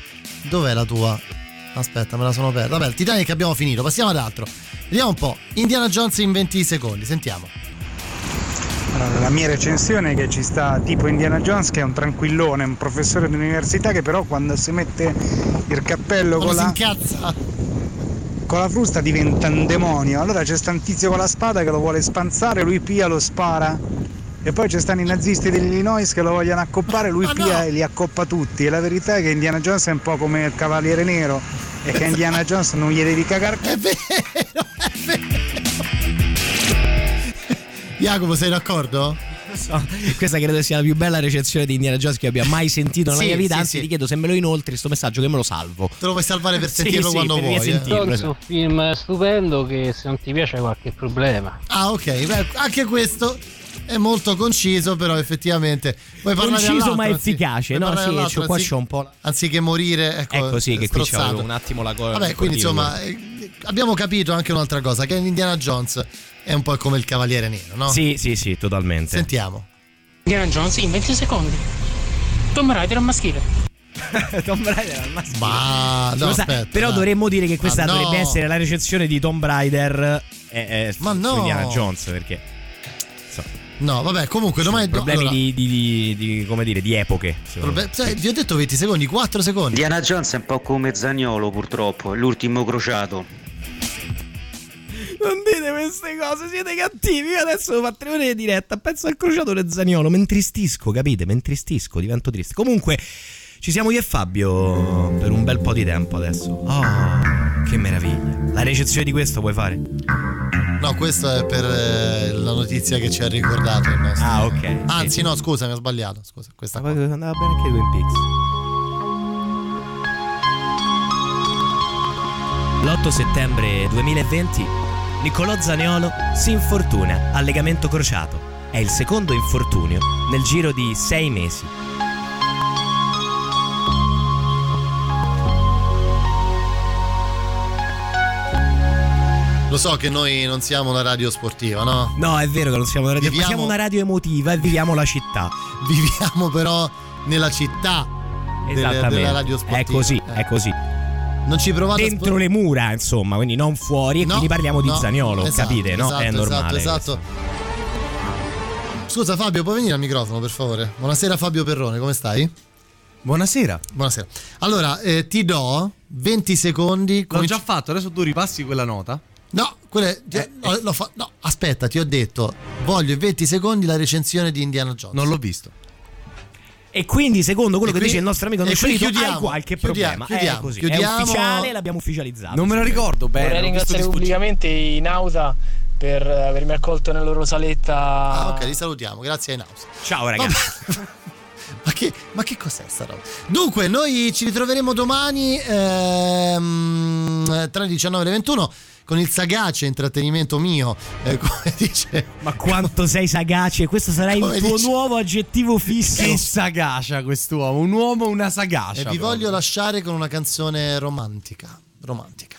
Dov'è la tua? Aspetta, me la sono persa. Vabbè, Titanic abbiamo finito, passiamo ad altro. Vediamo un po'. Indiana Jones in 20 secondi, sentiamo. Allora, la mia recensione che ci sta tipo Indiana Jones che è un tranquillone, un professore d'università che però quando si mette il cappello con la, incazza? con la frusta diventa un demonio. Allora c'è sta un tizio con la spada che lo vuole spanzare, lui pia lo spara. E poi ci stanno i nazisti dell'Illinois che lo vogliono accoppare, lui pia e li accoppa tutti. E la verità è che Indiana Jones è un po' come il Cavaliere Nero e che Indiana Jones non gli devi cagare. È vero, è Jacopo, sei d'accordo? So, questa credo sia la più bella recensione di Indiana Jones che abbia mai sentito nella Sì, mia vita. sì, Anzi, sì. ti chiedo se me lo inoltri questo messaggio che me lo salvo. Te lo puoi salvare per sentirlo sì, quando per vuoi. eh. risentirlo, Jones è un film stupendo che se non ti piace hai qualche problema. Ah, ok, beh, anche questo è molto conciso, però effettivamente vuoi Conciso ma efficace, no? Sì, c'ho- qua anzi- c'ho un po'. Anziché morire, ecco, Ecco sì, che qui c'è un attimo la cosa. Vabbè, quindi insomma, eh, abbiamo capito anche un'altra cosa, che Indiana Jones è un po' come il Cavaliere Nero, no? Sì, sì, sì, totalmente. Sentiamo. Indiana Jones in 20 secondi. Tomb Raider al maschile. Tomb Raider al maschile. Ma no, però dai. dovremmo dire che questa Ma no. dovrebbe essere la recensione di Tomb Raider eh, eh, Ma su no. Indiana Jones perché No, vabbè, comunque domani problemi allora, di, di- di- di- come dire di epoche probe- sai, vi ho detto 20 secondi, 4 secondi. Indiana Jones è un po' come Zagnolo purtroppo, è l'ultimo crociato. Non dite queste cose, siete cattivi. Io adesso fate ore di diretta. Penso al crociatore Zagnolo. Mi intristisco, capite? Mi intristisco, divento triste. Comunque, ci siamo io e Fabio per un bel po' di tempo adesso. Oh, che meraviglia. La recensione di questo puoi fare? No, questa è per eh, la notizia che ci ha ricordato il nostro. Ah, ok. Anzi, no, scusa, mi ho sbagliato. Scusa, questa qua. Andava bene anche Twin Peaks. L'8 settembre 2020 Niccolò Zaniolo si infortuna al legamento crociato. È il secondo infortunio nel giro di sei mesi. Lo so che noi non siamo una radio sportiva, no? No, è vero che non siamo una radio, ma Viviamo- siamo una radio emotiva e viviamo la città. Viviamo però nella città delle- Esattamente. della radio sportiva. È così, è così. Non ci provate a Dentro le mura, insomma, quindi non fuori. E No, quindi parliamo di no, Zaniolo, esatto, capite, no? esatto, è normale. Esatto, esatto. Scusa Fabio, puoi venire al microfono per favore? Buonasera Fabio Perrone, come stai? Buonasera. Buonasera. Allora, eh, ti do 20 secondi. L'ho cominci- già fatto, adesso tu ripassi quella nota. No, quelle, Eh, oh, lo fa- no, aspetta, ti ho detto, voglio in 20 secondi la recensione di Indiana Jones. Non l'ho visto. E quindi, secondo quello E che qui- dice il nostro amico Nocciolito, hai chiudiamo, qualche chiudiamo, problema. chiudiamo, è così. chiudiamo. È ufficiale, l'abbiamo ufficializzato. Non me la ricordo bene. Vorrei ringraziare pubblicamente i Nauta per avermi accolto nella loro saletta. Ah, ok, li salutiamo, grazie ai Naus. Ciao ragazzi. Ma che, ma che cos'è sta roba? Dunque, noi ci ritroveremo domani ehm, tra le 19 e le 21 con il sagace intrattenimento mio, eh, come dice... Ma quanto sei sagace, questo sarà il tuo dice- nuovo aggettivo fisso. Che sagacia quest'uomo, un uomo, una sagacia. E vi proprio. voglio lasciare con una canzone romantica. Romantica.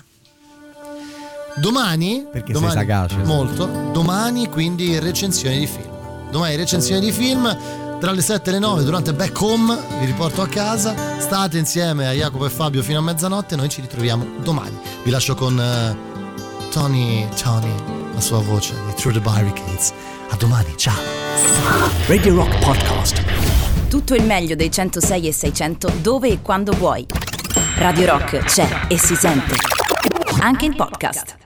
Domani. Perché domani, sei sagace. Molto. Domani, quindi, recensioni di film. Domani, recensioni di film. Tra le 7 e le 9 durante Back Home vi riporto a casa. State insieme a Jacopo e Fabio fino a mezzanotte. Noi ci ritroviamo domani. Vi lascio con eh, Tony, Tony, la sua voce di Through the Barricades. A domani, ciao. Radio Rock Podcast. Tutto il meglio dei 106 e 600 dove e quando vuoi. Radio Rock c'è e si sente. Anche in podcast.